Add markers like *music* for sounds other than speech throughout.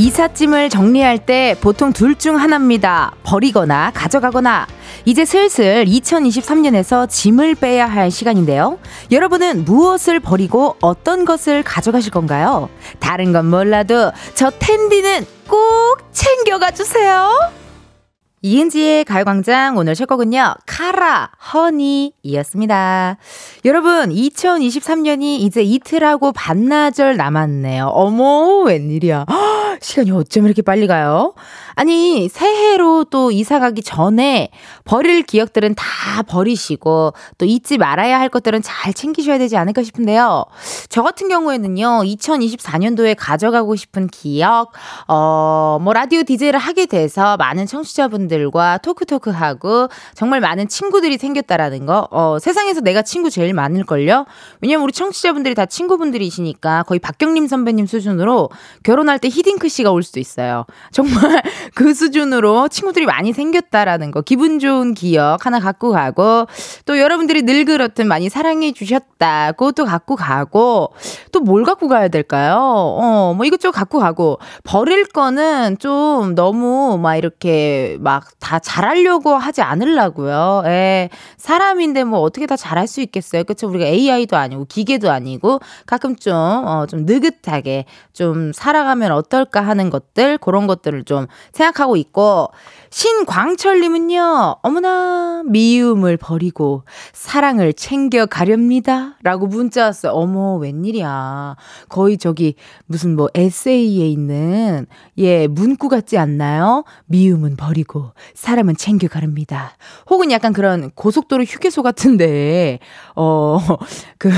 이삿짐을 정리할 때 보통 둘 중 하나입니다. 버리거나 가져가거나. 이제 슬슬 2023년에서 짐을 빼야 할 시간인데요. 여러분은 무엇을 버리고 어떤 것을 가져가실 건가요? 다른 건 몰라도 저 텐디는 꼭 챙겨가 주세요. 이은지의 가요광장 오늘 첫 곡은요. 카라 허니이었습니다. 여러분 2023년이 이제 이틀하고 반나절 남았네요. 어머 웬일이야. 시간이 어쩜 이렇게 빨리 가요? 아니, 새해로 또 이사 가기 전에 버릴 기억들은 다 버리시고 또 잊지 말아야 할 것들은 잘 챙기셔야 되지 않을까 싶은데요. 저 같은 경우에는요, 2024년도에 가져가고 싶은 기억, 어, 뭐 라디오 디제이를 하게 돼서 많은 청취자분들 과 토크토크하고 정말 많은 친구들이 생겼다라는 거, 어, 세상에서 내가 친구 제일 많을걸요? 왜냐면 우리 청취자분들이 다 친구분들이시니까 거의 박경림 선배님 수준으로 결혼할 때 히딩크 씨가 올 수도 있어요. *laughs* 정말 그 수준으로 친구들이 많이 생겼다라는 거 기분 좋은 기억 하나 갖고 가고 또 여러분들이 늘 그렇듯 많이 사랑해 주셨다고 또 갖고 가고 또 뭘 갖고 가야 될까요? 어, 뭐 이것저것 갖고 가고 버릴 거는 좀 너무 막 이렇게 막다 잘하려고 하지 않으려고요. 예. 사람인데 뭐 어떻게 다 잘할 수 있겠어요. 그렇죠? 우리가 AI도 아니고 기계도 아니고 가끔 좀 어, 좀 느긋하게 좀 살아가면 어떨까 하는 것들 그런 것들을 좀 생각하고 있고 신광철님은요, 어머나, 미움을 버리고 사랑을 챙겨가렵니다. 라고 문자 왔어요. 어머, 웬일이야. 거의 저기 무슨 뭐 에세이에 있는, 예, 문구 같지 않나요? 미움은 버리고 사람은 챙겨가렵니다. 혹은 약간 그런 고속도로 휴게소 같은데, 어, *laughs* 그,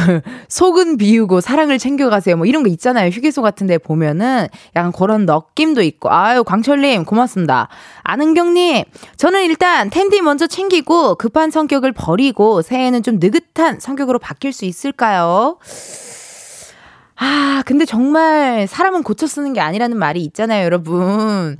속은 비우고 사랑을 챙겨가세요. 뭐 이런 거 있잖아요. 휴게소 같은데 보면은 약간 그런 느낌도 있고. 아유, 광철님, 고맙습니다. 아는 경 이은경님, 저는 일단 텐디 먼저 챙기고 급한 성격을 버리고 새해에는 좀 느긋한 성격으로 바뀔 수 있을까요? 아, 근데 정말 사람은 고쳐 쓰는 게 아니라는 말이 있잖아요, 여러분.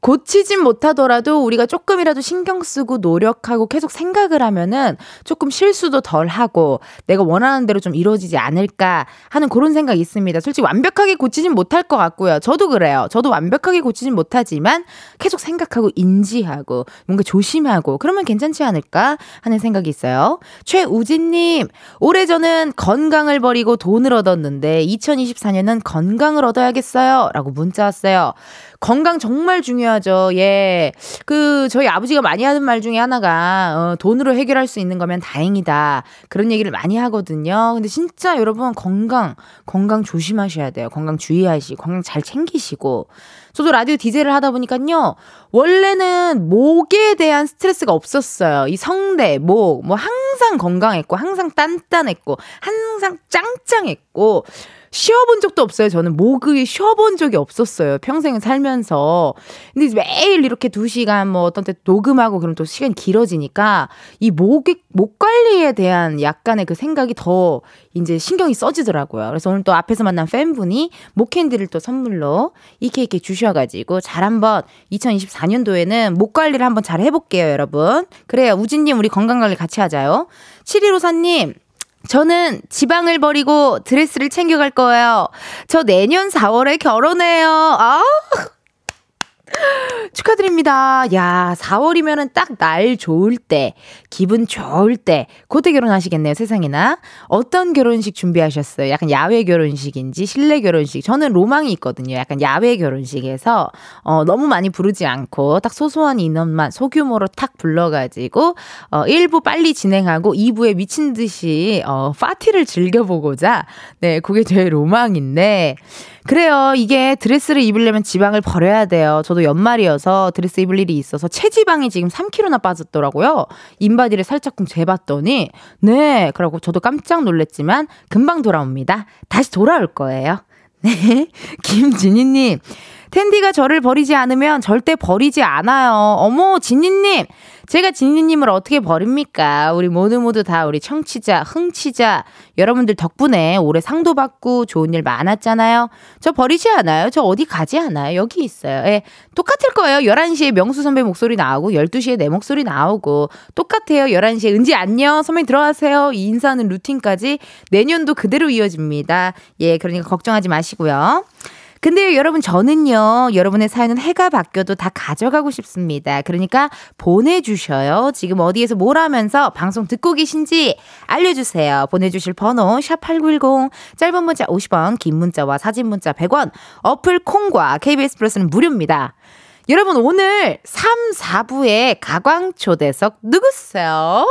고치진 못하더라도 우리가 조금이라도 신경 쓰고 노력하고 계속 생각을 하면은 조금 실수도 덜 하고 내가 원하는 대로 좀 이루어지지 않을까 하는 그런 생각이 있습니다. 솔직히 완벽하게 고치진 못할 것 같고요. 저도 그래요. 저도 완벽하게 고치진 못하지만 계속 생각하고 인지하고 뭔가 조심하고 그러면 괜찮지 않을까 하는 생각이 있어요. 최우진님, 올해 저는 건강을 버리고 돈을 얻었는데 2024년은 건강을 얻어야겠어요. 라고 문자 왔어요. 건강 정말 중요하죠. 예. 그, 저희 아버지가 많이 하는 말 중에 하나가, 어, 돈으로 해결할 수 있는 거면 다행이다. 그런 얘기를 많이 하거든요. 근데 진짜 여러분 건강, 건강 조심하셔야 돼요. 건강 주의하시고, 건강 잘 챙기시고. 저도 라디오 디제이를 하다 보니까요. 원래는 목에 대한 스트레스가 없었어요. 이 성대, 목, 뭐 항상 건강했고, 항상 단단했고, 항상 짱짱했고, 쉬어본 적도 없어요. 저는 목을 쉬어본 적이 없었어요. 평생 살면서. 근데 매일 이렇게 두 시간 뭐 어떤 때 녹음하고 그럼 또 시간이 길어지니까 이 목이, 목 관리에 대한 약간의 그 생각이 더 이제 신경이 써지더라고요. 그래서 오늘 또 앞에서 만난 팬분이 목캔디를 또 선물로 이케이케 주셔가지고 잘 한번 2024년도에는 목 관리를 한번 잘 해볼게요, 여러분. 그래요. 우진님, 우리 건강 관리 같이 하자요. 7154님, 저는 지방을 버리고 드레스를 챙겨갈 거예요. 저 내년 4월에 결혼해요. 아, *laughs* 축하드립니다. 야, 4월이면은 딱 날 좋을 때, 기분 좋을 때, 그때 결혼하시겠네요, 세상에나. 어떤 결혼식 준비하셨어요? 약간 야외 결혼식인지, 실내 결혼식. 저는 로망이 있거든요. 약간 야외 결혼식에서, 어, 너무 많이 부르지 않고, 딱 소소한 인원만 소규모로 탁 불러가지고, 어, 1부 빨리 진행하고, 2부에 미친 듯이, 어, 파티를 즐겨보고자, 네, 그게 제 로망인데, 그래요. 이게 드레스를 입으려면 지방을 버려야 돼요. 저도 연말이어서 드레스 입을 일이 있어서 체지방이 지금 3kg나 빠졌더라고요. 인바디를 살짝 재봤더니 네. 그러고 저도 깜짝 놀랐지만 금방 돌아옵니다. 다시 돌아올 거예요. 네. *laughs* 김진희님. 은디가 저를 버리지 않으면 절대 버리지 않아요. 어머, 진니님. 제가 진니님을 어떻게 버립니까? 우리 모두 모두 다 우리 청취자, 흥취자, 여러분들 덕분에 올해 상도 받고 좋은 일 많았잖아요. 저 버리지 않아요. 저 어디 가지 않아요. 여기 있어요. 예. 똑같을 거예요. 11시에 명수 선배 목소리 나오고, 12시에 내 목소리 나오고, 똑같아요. 11시에 은지 안녕. 선배님 들어가세요. 이 인사하는 루틴까지 내년도 그대로 이어집니다. 예, 그러니까 걱정하지 마시고요. 근데 여러분 저는요 여러분의 사연은 해가 바뀌어도 다 가져가고 싶습니다. 그러니까 보내주셔요. 지금 어디에서 뭘 하면서 방송 듣고 계신지 알려주세요. 보내주실 번호 샵 #8910 짧은 문자 50원, 긴 문자와 사진 문자 100원. 어플 콩과 KBS 플러스는 무료입니다. 여러분 오늘 3, 4부의 가광 초대석 누구세요?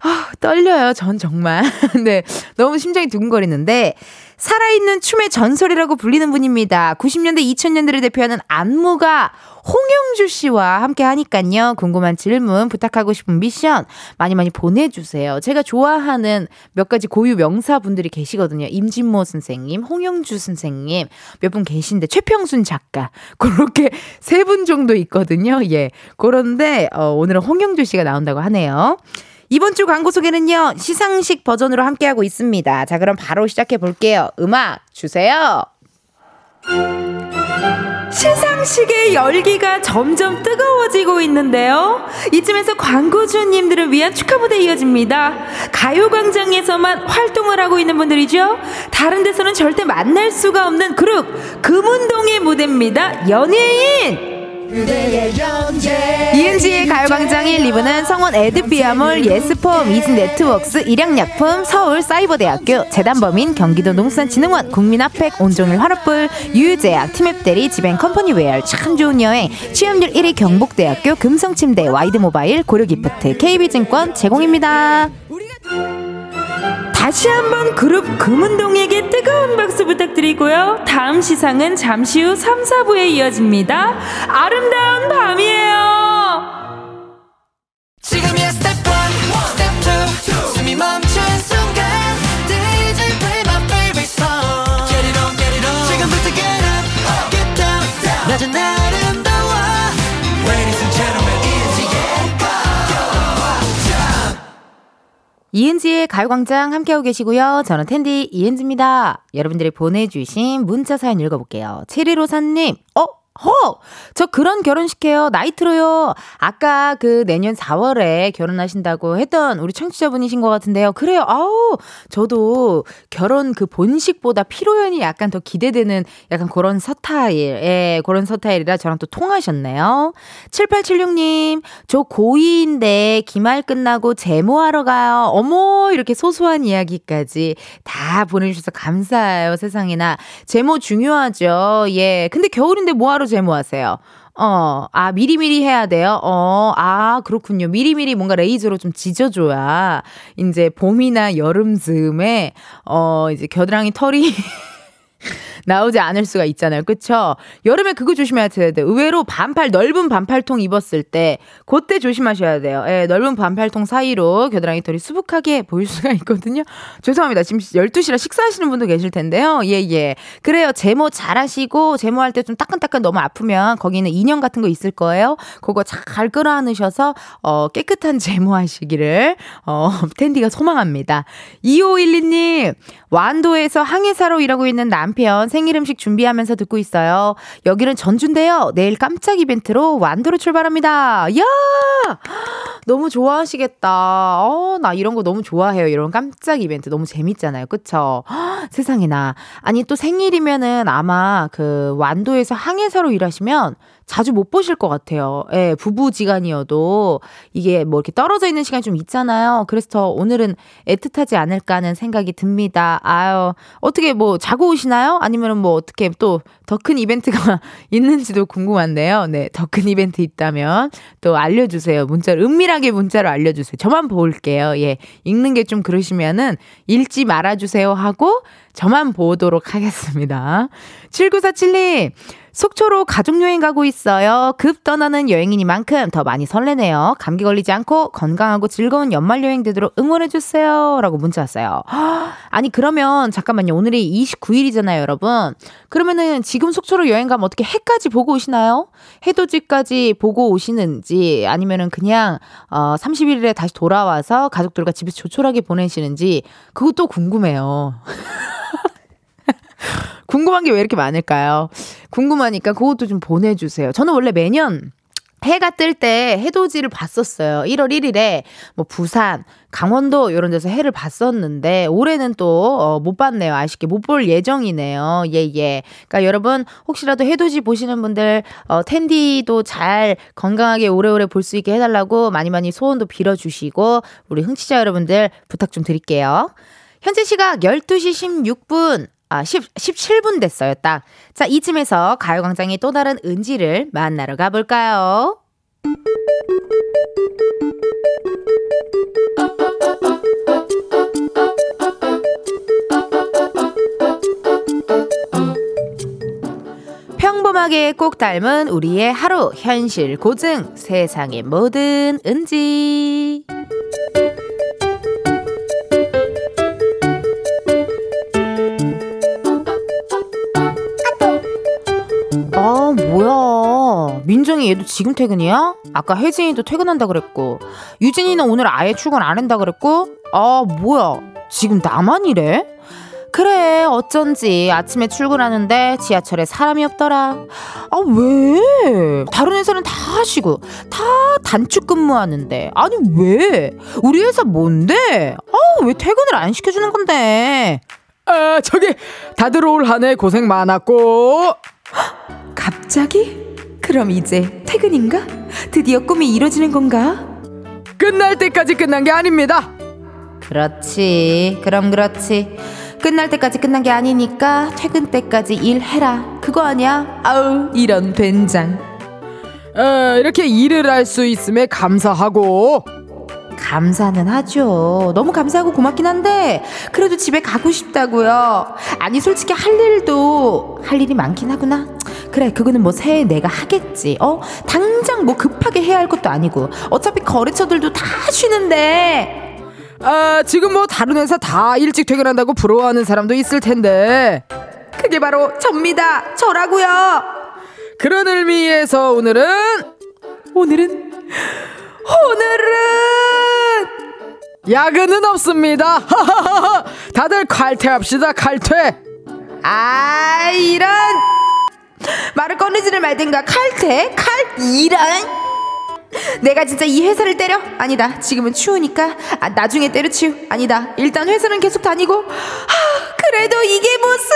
아, 떨려요. 전 정말. *laughs* 네. 너무 심장이 두근거리는데 살아있는 춤의 전설이라고 불리는 분입니다. 90년대, 2000년대를 대표하는 안무가 홍영주 씨와 함께 하니깐요. 궁금한 질문, 부탁하고 싶은 미션 많이 많이 보내주세요. 제가 좋아하는 몇 가지 고유 명사분들이 계시거든요. 임진모 선생님, 홍영주 선생님, 몇 분 계신데, 최평순 작가. *laughs* 그렇게 세 분 정도 있거든요. 예. 그런데, 어, 오늘은 홍영주 씨가 나온다고 하네요. 이번 주 광고 소개는요, 시상식 버전으로 함께하고 있습니다. 자, 그럼 바로 시작해 볼게요. 음악 주세요. 시상식의 열기가 점점 뜨거워지고 있는데요. 이쯤에서 광고주님들을 위한 축하 무대 이어집니다. 가요광장에서만 활동을 하고 있는 분들이죠. 다른 데서는 절대 만날 수가 없는 그룹 금운동의 무대입니다. 연예인! 이은지의 가요광장 1, 2부는 성원 에드피아몰, 예스폼, 이진네트웍스, 일양약품, 서울사이버대학교, 재단법인, 경기도 농산진흥원, 국민아팩, 온종일 화롯불, 유유제약, 티맵대리, 지벤컴퍼니웨어, 참 좋은 여행, 취업률 1위 경북대학교, 금성침대, 와이드모바일, 고려기프트, KB증권 제공입니다. 다시 한번 그룹 금운동에게 뜨거운 박수 부탁드리고요. 다음 시상은 잠시 후 3, 4부에 이어집니다. 아름다운 밤이에요. 지금이야 스텝 1, 스텝 2, 숨이 멈춘 순간 DJ play my favorite song Get it on, get it on 지금부터 get up, get down 낮은 아 이은지의 가요광장 함께하고 계시고요. 저는 텐디 이은지입니다. 여러분들이 보내주신 문자 사연 읽어볼게요. 7154님, 어? 허! 저 그런 결혼식해요. 나이트로요. 아까 그 내년 4월에 결혼하신다고 했던 우리 청취자분이신 것 같은데요. 그래요. 아우, 저도 결혼 그 본식보다 피로연이 약간 더 기대되는 약간 그런 서타일, 예, 그런 서타일이라 저랑 또 통하셨네요. 7876님, 저 고2인데 기말 끝나고 제모하러 가요. 어머, 이렇게 소소한 이야기까지 다 보내주셔서 감사해요. 세상에나. 제모 중요하죠. 예. 근데 겨울인데 뭐하러 제모하세요? 어, 아, 미리미리 해야 돼요? 어, 아, 그렇군요. 미리미리 뭔가 레이저로 좀 지져줘야, 이제 봄이나 여름 즈음에, 어, 이제 겨드랑이 털이 *laughs* 나오지 않을 수가 있잖아요. 그쵸? 여름에 그거 조심해야 돼요. 의외로 반팔, 넓은 반팔통 입었을 때, 그때 조심하셔야 돼요. 예, 넓은 반팔통 사이로 겨드랑이 털이 수북하게 보일 수가 있거든요. 죄송합니다. 지금 12시라 식사하시는 분도 계실 텐데요. 예, 예. 그래요. 제모 잘 하시고, 제모할 때 좀 따끈따끈 너무 아프면 거기는 인형 같은 거 있을 거예요. 그거 잘 끌어안으셔서, 어, 깨끗한 제모하시기를, 어, 텐디가 소망합니다. 2512님, 완도에서 항해사로 일하고 있는 남편 생일 음식 준비하면서 듣고 있어요. 여기는 전주인데요. 내일 깜짝 이벤트로 완도로 출발합니다. 야! 너무 좋아하시겠다. 어, 나 이런 거 너무 좋아해요. 이런 깜짝 이벤트 너무 재밌잖아요. 그쵸? 세상에나. 아니, 또 생일이면은 아마 그 완도에서 항해사로 일하시면 자주 못 보실 것 같아요. 예, 부부지간이어도 이게 뭐 이렇게 떨어져 있는 시간이 좀 있잖아요. 그래서 더 오늘은 애틋하지 않을까 하는 생각이 듭니다. 아유, 어떻게 뭐 자고 오시나요? 아니면은 뭐 어떻게 또 더 큰 이벤트가 *laughs* 있는지도 궁금한데요. 네, 더 큰 이벤트 있다면 또 알려주세요. 문자로, 은밀하게 문자로 알려주세요. 저만 볼게요. 예, 읽는 게 좀 그러시면은 읽지 말아주세요 하고 저만 보도록 하겠습니다. 7947님, 속초로 가족여행 가고 있어요. 급 떠나는 여행이니만큼 더 많이 설레네요. 감기 걸리지 않고 건강하고 즐거운 연말 여행 되도록 응원해주세요. 라고 문자 왔어요. *gasps* 아니, 그러면 잠깐만요. 오늘이 29일이잖아요, 여러분. 그러면은 지금 속초로 여행 가면 어떻게 해까지 보고 오시나요? 해돋이까지 보고 오시는지 아니면은 그냥 어 30일에 다시 돌아와서 가족들과 집에서 조촐하게 보내시는지 그것도 궁금해요. *laughs* 궁금한 게 왜 이렇게 많을까요? 궁금하니까 그것도 좀 보내주세요. 저는 원래 매년 해가 뜰 때 해돋이를 봤었어요. 1월 1일에 뭐 부산, 강원도 이런 데서 해를 봤었는데 올해는 또못 어, 봤네요. 아쉽게 못 볼 예정이네요. 예 예. 그러니까 여러분 혹시라도 해돋이 보시는 분들 어 텐디도 잘 건강하게 오래오래 볼 수 있게 해달라고 많이 많이 소원도 빌어주시고 우리 흥취자 여러분들 부탁 좀 드릴게요. 현재 시각 12시 16분 아, 10, 17분 됐어요, 딱. 자, 이쯤에서 가요광장의 또 다른 은지를 만나러 가볼까요? 평범하게 꼭 닮은 우리의 하루, 현실, 고증, 세상의 모든 은지. 민정이 얘도 지금 퇴근이야? 아까 혜진이도 퇴근한다 그랬고. 유진이는 오늘 아예 출근 안 한다 그랬고. 아, 뭐야. 지금 나만 이래? 그래, 어쩐지. 아침에 출근하는데 지하철에 사람이 없더라. 아, 왜? 다른 회사는 다 하시고, 다 단축 근무하는데. 아니, 왜? 우리 회사 뭔데? 아, 왜 퇴근을 안 시켜주는 건데? 아, 저기, 다들 올 한 해 고생 많았고. 갑자기? 그럼 이제 퇴근인가? 드디어 꿈이 이뤄지는 건가? 끝날 때까지 끝난 게 아닙니다. 그렇지. 그럼 그렇지. 끝날 때까지 끝난 게 아니니까 퇴근 때까지 일해라. 그거 아니야? 아우, 이런 된장. 어, 이렇게 일을 할 수 있음에 감사하고 감사는 하죠. 너무 감사하고 고맙긴 한데 그래도 집에 가고 싶다고요. 아니 솔직히 할 일도 할 일이 많긴 하구나. 그래 그거는 뭐 새해 내가 하겠지. 어 당장 뭐 급하게 해야 할 것도 아니고 어차피 거래처들도 다 쉬는데. 아 지금 뭐 다른 회사 다 일찍 퇴근한다고 부러워하는 사람도 있을 텐데 그게 바로 접니다. 저라고요. 그런 의미에서 오늘은 오늘은 오늘은 야근은 없습니다. *laughs* 다들 칼퇴합시다. 칼퇴. 아 이런 말을 꺼내지를 말든가 칼퇴 칼 이런 내가 진짜 이 회사를 때려? 아니다. 지금은 추우니까 아, 나중에 때려치우. 아니다. 일단 회사는 계속 다니고. 아, 그래도 이게 무슨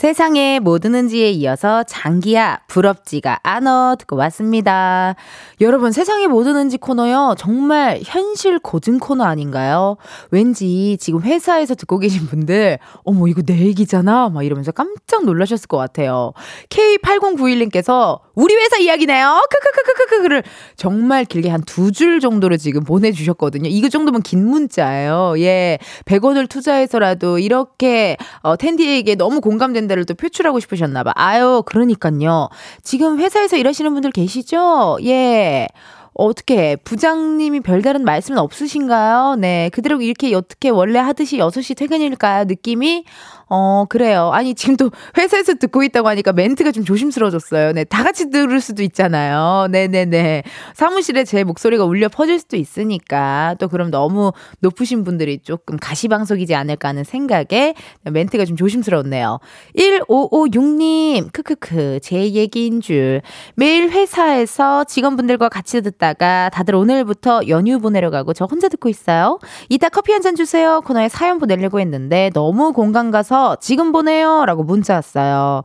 세상에 뭐 드는지에 이어서 장기야 부럽지가 않어 듣고 왔습니다. 여러분 세상에 뭐 드는지 코너요. 정말 현실 고증 코너 아닌가요? 왠지 지금 회사에서 듣고 계신 분들 어머 이거 내 얘기잖아 막 이러면서 깜짝 놀라셨을 것 같아요. K8091님께서 우리 회사 이야기네요. 크크크크크크를 정말 길게 한 두 줄 정도로 지금 보내주셨거든요. 이거 정도면 긴 문자예요. 예. 100원을 투자해서라도 이렇게 어, 텐디에게 너무 공감된 다를 또 표출하고 싶으셨나 봐. 아유, 그러니까요. 지금 회사에서 일하시는 분들 계시죠? 예. 어떻게 부장님이 별다른 말씀은 없으신가요? 네. 그대로 이렇게 어떻게 원래 하듯이 6시 퇴근일까요? 느낌이 어, 그래요. 아니, 지금 또 회사에서 듣고 있다고 하니까 멘트가 좀 조심스러워졌어요. 네, 다 같이 들을 수도 있잖아요. 네네네. 사무실에 제 목소리가 울려 퍼질 수도 있으니까 또 그럼 너무 높으신 분들이 조금 가시방석이지 않을까 하는 생각에 멘트가 좀 조심스러웠네요. 1556님, 크크크, 제 얘기인 줄. 매일 회사에서 직원분들과 같이 듣다가 다들 오늘부터 연휴 보내러 가고 저 혼자 듣고 있어요. 이따 커피 한 잔 주세요. 코너에 사연 보내려고 했는데 너무 공감 가서 지금 보내요. 라고 문자 왔어요.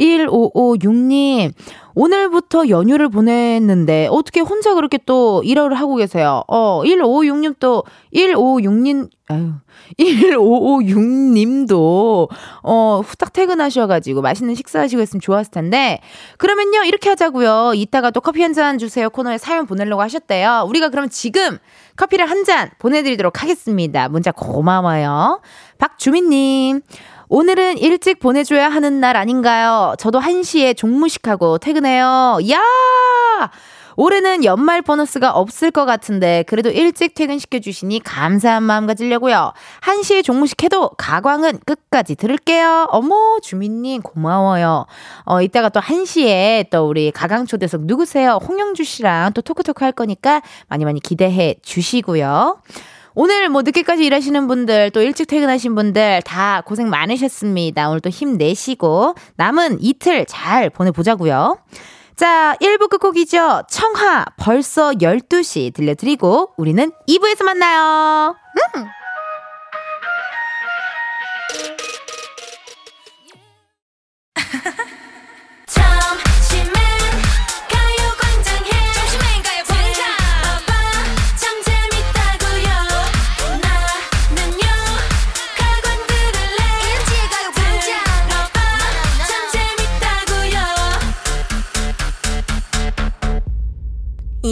1556님, 오늘부터 연휴를 보냈는데 어떻게 혼자 그렇게 또 일을 하고 계세요? 어, 1556님 또 1556님 아유. 1556님도 어, 후딱 퇴근하셔 가지고 맛있는 식사하시고 했으면 좋았을 텐데. 그러면요. 이렇게 하자고요. 이따가 또 커피 한 잔 주세요. 코너에 사연 보내려고 하셨대요. 우리가 그럼 지금 커피를 한 잔 보내 드리도록 하겠습니다. 문자 고마워요. 박주민 님. 오늘은 일찍 보내줘야 하는 날 아닌가요? 저도 1시에 종무식하고 퇴근해요. 야! 올해는 연말 보너스가 없을 것 같은데 그래도 일찍 퇴근시켜 주시니 감사한 마음 가지려고요. 1시에 종무식 해도 가광은 끝까지 들을게요. 어머 주민님 고마워요. 어 이따가 또 1시에 또 우리 가강 초대석 누구세요? 홍영주 씨랑 또 토크토크 할 거니까 많이 많이 기대해 주시고요. 오늘 뭐 늦게까지 일하시는 분들 또 일찍 퇴근하신 분들 다 고생 많으셨습니다. 오늘 또 힘내시고 남은 이틀 잘 보내보자고요. 자, 1부 끝곡이죠. 청하 벌써 12시 들려드리고 우리는 2부에서 만나요. 음. *laughs*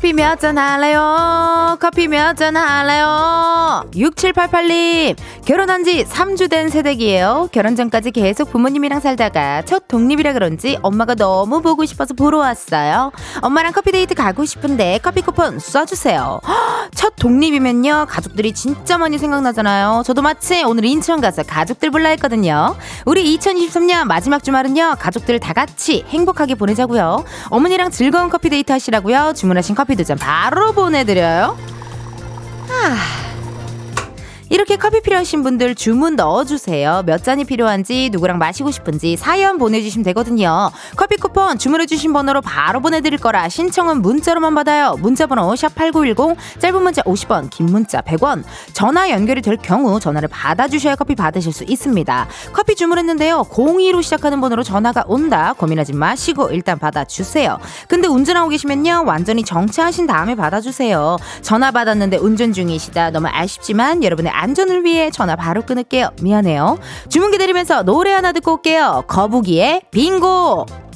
커피 몇 잔 할래요? 커피 몇 잔 할래요? 6788님, 결혼한 지 3주 된 새댁이에요. 결혼 전까지 계속 부모님이랑 살다가 첫 독립이라 그런지 엄마가 너무 보고 싶어서 보러 왔어요. 엄마랑 커피 데이트 가고 싶은데 커피 쿠폰 쏴주세요. *gasps* 첫 독립이면요, 가족들이 진짜 많이 생각나잖아요. 저도 마치 오늘 인천 가서 가족들 불러 했거든요. 우리 2023년 마지막 주말은요, 가족들 다 같이 행복하게 보내자고요. 어머니랑 즐거운 커피 데이트 하시라고요. 주문하신 커피 두 잔 바로 보내드려요. 아. 이렇게 커피 필요하신 분들 주문 넣어주세요. 몇 잔이 필요한지, 누구랑 마시고 싶은지 사연 보내주시면 되거든요. 커피 쿠폰 주문해주신 번호로 바로 보내드릴 거라 신청은 문자로만 받아요. 문자번호 샵8910, 짧은 문자 50원, 긴 문자 100원. 전화 연결이 될 경우 전화를 받아주셔야 커피 받으실 수 있습니다. 커피 주문했는데요. 02로 시작하는 번호로 전화가 온다. 고민하지 마시고 일단 받아주세요. 근데 운전하고 계시면요. 완전히 정차하신 다음에 받아주세요. 전화 받았는데 운전 중이시다. 너무 아쉽지만 여러분의 안전을 위해 전화 바로 끊을게요. 미안해요. 주문 기다리면서 노래 하나 듣고 올게요. 거북이의 빙고!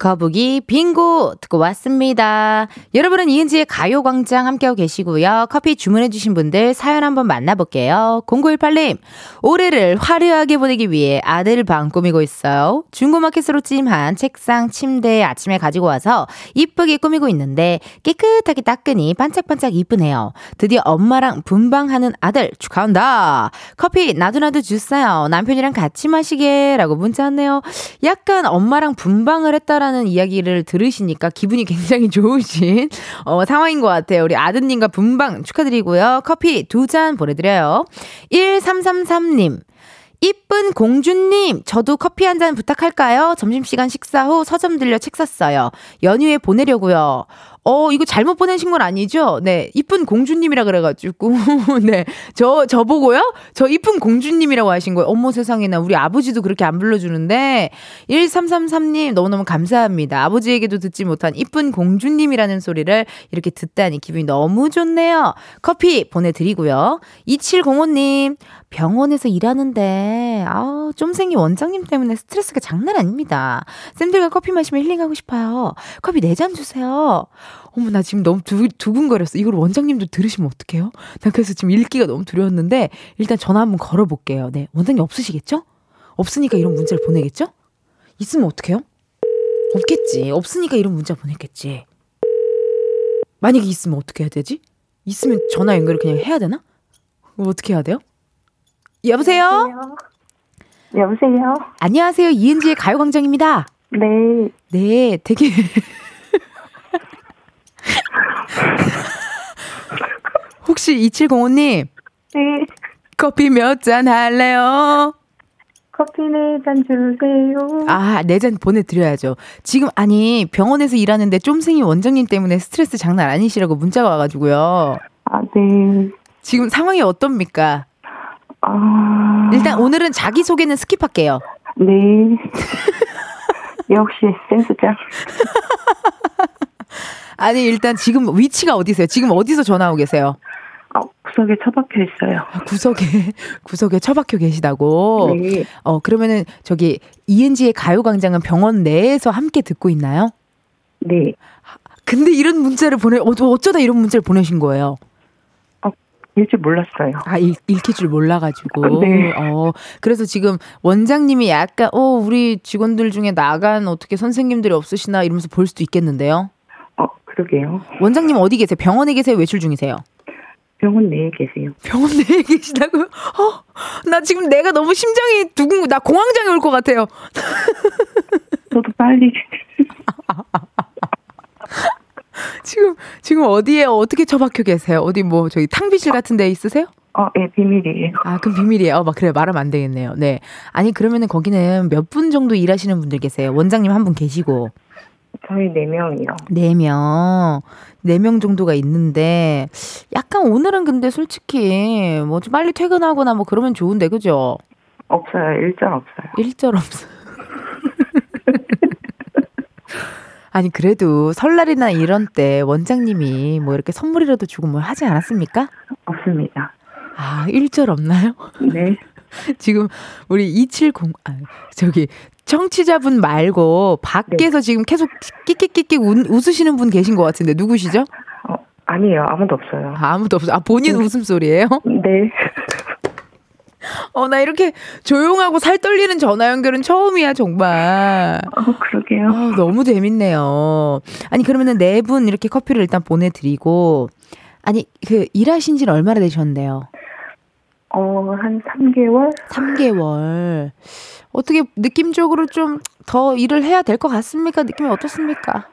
거북이 빙고 듣고 왔습니다. 여러분은 이은지의 가요광장 함께하고 계시고요. 커피 주문해주신 분들 사연 한번 만나볼게요. 0918님, 올해를 화려하게 보내기 위해 아들 방 꾸미고 있어요. 중고마켓으로 찜한 책상, 침대 아침에 가지고 와서 이쁘게 꾸미고 있는데 깨끗하게 닦으니 반짝반짝 이쁘네요. 드디어 엄마랑 분방하는 아들 축하한다. 커피 나도나도 주세요. 남편이랑 같이 마시게 라고 문자 왔네요. 약간 엄마랑 분방을 했다라는 하는 이야기를 들으시니까 기분이 굉장히 좋으신 어, 상황인 것 같아요. 우리 아드님과 분방 축하드리고요. 커피 두 잔 보내드려요. 1333님. 이쁜 공주님, 저도 커피 한 잔 부탁할까요? 점심시간 식사 후 서점 들려 책 샀어요. 연휴에 보내려고요. 어, 이거 잘못 보내신 건 아니죠? 네. 이쁜 공주님이라 그래가지고. *laughs* 네. 저, 저 보고요? 저 이쁜 공주님이라고 하신 거예요. 어머 세상에나. 우리 아버지도 그렇게 안 불러주는데. 1333님 너무너무 감사합니다. 아버지에게도 듣지 못한 이쁜 공주님이라는 소리를 이렇게 듣다니 기분이 너무 좋네요. 커피 보내드리고요. 2705님, 병원에서 일하는데, 아, 쫌생이 원장님 때문에 스트레스가 장난 아닙니다. 쌤들과 커피 마시면 힐링하고 싶어요. 커피 4잔 주세요. 어머, 나 지금 너무 두, 두근거렸어. 이걸 원장님도 들으시면 어떡해요? 난 그래서 지금 읽기가 너무 두려웠는데, 일단 전화 한번 걸어볼게요. 네. 원장님 없으시겠죠? 없으니까 이런 문자를 보내겠죠? 있으면 어떡해요? 없겠지. 없으니까 이런 문자 보냈겠지. 만약에 있으면 어떻게 해야 되지? 있으면 전화 연결을 그냥 해야 되나? 어떻게 해야 돼요? 여보세요? 여보세요? 안녕하세요. 이은지의 가요광장입니다. 네. 네, 되게. *laughs* 혹시 2705님? 네. 커피 몇 잔 할래요? 커피 네 잔 주세요. 아, 네 잔 보내드려야죠. 지금, 아니, 병원에서 일하는데 쫌생이 원장님 때문에 스트레스 장난 아니시라고 문자가 와가지고요. 아, 네. 지금 상황이 어떻습니까? 아. 일단 오늘은 자기 소개는 스킵할게요. 네. *laughs* 역시 센스짱. *laughs* 아니 일단 지금 위치가 어디세요? 지금 어디서 전화 오고 계세요? 어, 구석에 처박혀 있어요. 아, 구석에 *laughs* 구석에 처박혀 계시다고. 네. 어 그러면은 저기 이은지의 가요광장은 병원 내에서 함께 듣고 있나요? 네. 근데 이런 문자를 보내 어, 어쩌다 이런 문자를 보내신 거예요? 일줄 몰랐어요. 아 읽, 읽힐 줄 몰라가지고. *laughs* 네. 어 그래서 지금 원장님이 약간 어 우리 직원들 중에 나간 어떻게 선생님들이 없으시나 이러면서 볼 수도 있겠는데요. 어, 그러게요. 원장님 어디 계세요? 병원에 계세요? 외출 중이세요? 병원 내에 계세요. 병원 내에 계시다고요? 어, 나 지금 내가 너무 심장이 두근, 나 공황장애 올 것 같아요. *laughs* 저도 빨리. *laughs* *laughs* 지금, 지금 어디에 어떻게 처박혀 계세요? 어디 뭐, 저기 탕비실 같은 데 있으세요? 어, 예, 비밀이에요. 아, 그럼 비밀이에요. 어, 막 그래, 말하면 안 되겠네요. 네. 아니, 그러면은 거기는 몇 분 정도 일하시는 분들 계세요? 원장님 한 분 계시고. 저희 네 명이요. 네 명 네 명 정도가 있는데, 약간 오늘은 근데 솔직히, 뭐 좀 빨리 퇴근하거나 뭐 그러면 좋은데, 그죠? 없어요. 일절 없어요. 일절 없어. *laughs* 아니 그래도 설날이나 이런 때 원장님이 뭐 이렇게 선물이라도 주고 뭘 하지 않았습니까? 없습니다. 아 일절 없나요? *laughs* 네. *laughs* 지금 우리 270 아, 저기 청취자분 말고 밖에서 지금 계속 끼끼끼끼 웃- 웃으시는 분 계신 것 같은데 누구시죠? 어, 아니에요. 아무도 없어요. 아, 아무도 없어. 아 본인 웃음소리예요? 네. *laughs* 어 나 이렇게 조용하고 살 떨리는 전화 연결은 처음이야 정말. 어, 그러게요. 아, 너무 재밌네요. 아니 그러면은 네 분 이렇게 커피를 일단 보내드리고 아니 그 일하신 지는 얼마나 되셨는데요? 어, 한 3개월? 3개월. 어떻게 느낌적으로 좀 더 일을 해야 될 것 같습니까? 느낌이 어떻습니까?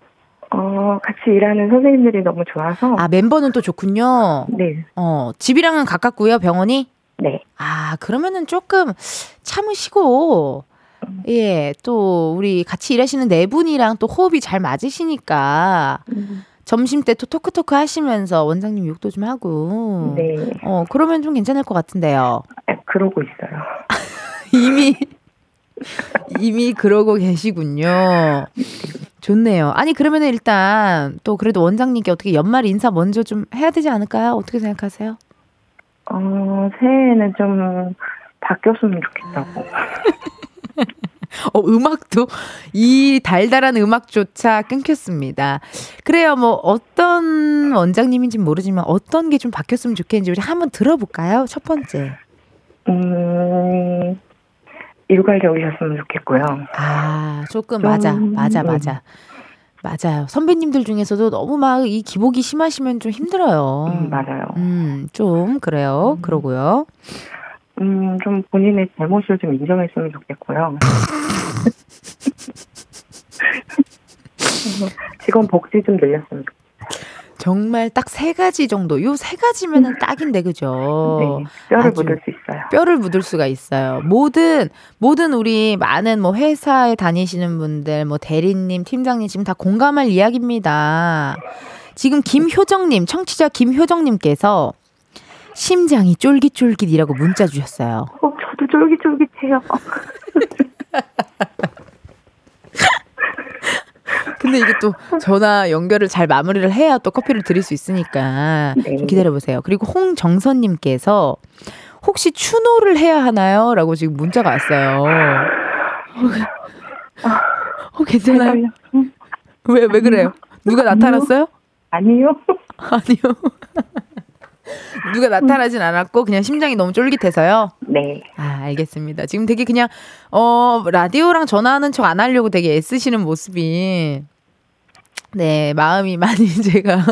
어, 같이 일하는 선생님들이 너무 좋아서. 아 멤버는 또 좋군요. 네. 어 집이랑은 가깝고요 병원이. 네. 아 그러면은 조금 참으시고 예 또 우리 같이 일하시는 네 분이랑 또 호흡이 잘 맞으시니까 음, 점심 때 또 토크토크 하시면서 원장님 욕도 좀 하고. 네. 어, 그러면 좀 괜찮을 것 같은데요. 아, 그러고 있어요. *laughs* 이미, 이미 그러고 계시군요. 좋네요. 아니, 그러면은 일단 또 그래도 원장님께 어떻게 연말 인사 먼저 좀 해야 되지 않을까요? 어떻게 생각하세요? 어, 새해에는 좀 바뀌었으면 좋겠다고. *laughs* 어, 음악도 이 달달한 음악조차 끊겼습니다. 그래요. 뭐 어떤 원장님인지 모르지만 어떤 게 좀 바뀌었으면 좋겠는지 우리 한번 들어볼까요? 첫 번째. 음, 일괄적이셨으면 좋겠고요. 아, 조금 좀, 맞아. 맞아, 네. 맞아. 맞아요. 선배님들 중에서도 너무 막 이 기복이 심하시면 좀 힘들어요. 음, 맞아요. 음, 좀 그래요. 그러고요. 음, 좀 본인의 잘못을 좀 인정했으면 좋겠고요. *laughs* *laughs* 직원 복지 좀 늘렸으면 좋겠어요. 정말 딱 세 가지 정도. 요 세 가지면은 딱인데 그죠? 네, 뼈를 묻을 수 있어요. 뼈를 묻을 수가 있어요. 모든 모든 우리 많은 뭐 회사에 다니시는 분들, 뭐 대리님, 팀장님 지금 다 공감할 이야기입니다. 지금 김효정님, 청취자 김효정님께서 심장이 쫄깃쫄깃이라고 문자 주셨어요. 어, 저도 쫄깃쫄깃해요. *laughs* 근데 이게 또 전화 연결을 잘 마무리를 해야 또 커피를 드릴 수 있으니까 네. 좀 기다려 보세요. 그리고 홍정선님께서 혹시 추노를 해야 하나요? 라고 지금 문자가 왔어요. 어, 괜찮아요? 헷갈려. 음, 왜, 왜 그래요? 누가 나타났어요? 아니요. *laughs* 아니요. 누가 나타나진 않았고, 그냥 심장이 너무 쫄깃해서요? 네. 아, 알겠습니다. 지금 되게 그냥, 어, 라디오랑 전화하는 척 안 하려고 되게 애쓰시는 모습이, 네, 마음이 *laughs* 많이 제가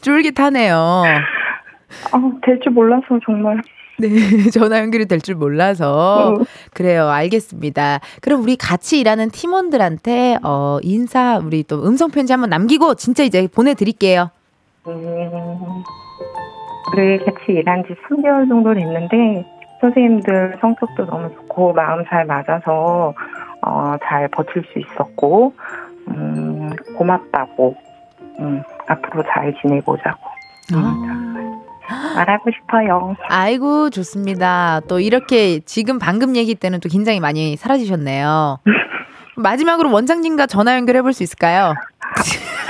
쫄깃하네요. 어, 될줄 몰라서 정말. 네, *laughs* 전화 연결이 될 줄 몰라서. 어. 그래요, 알겠습니다. 그럼 우리 같이 일하는 팀원들한테, 어, 인사, 우리 또 음성편지 한번 남기고, 진짜 이제 보내드릴게요. 음, 그래, 같이 일한 지 3개월 정도 됐는데, 선생님들 성격도 너무 좋고, 마음 잘 맞아서, 어, 잘 버틸 수 있었고, 음, 고맙다고, 음, 앞으로 잘 지내보자고. 음, 말하고 싶어요. 아이고, 좋습니다. 또 이렇게 지금 방금 얘기 때는 또 긴장이 많이 사라지셨네요. *laughs* 마지막으로 원장님과 전화 연결해 볼 수 있을까요?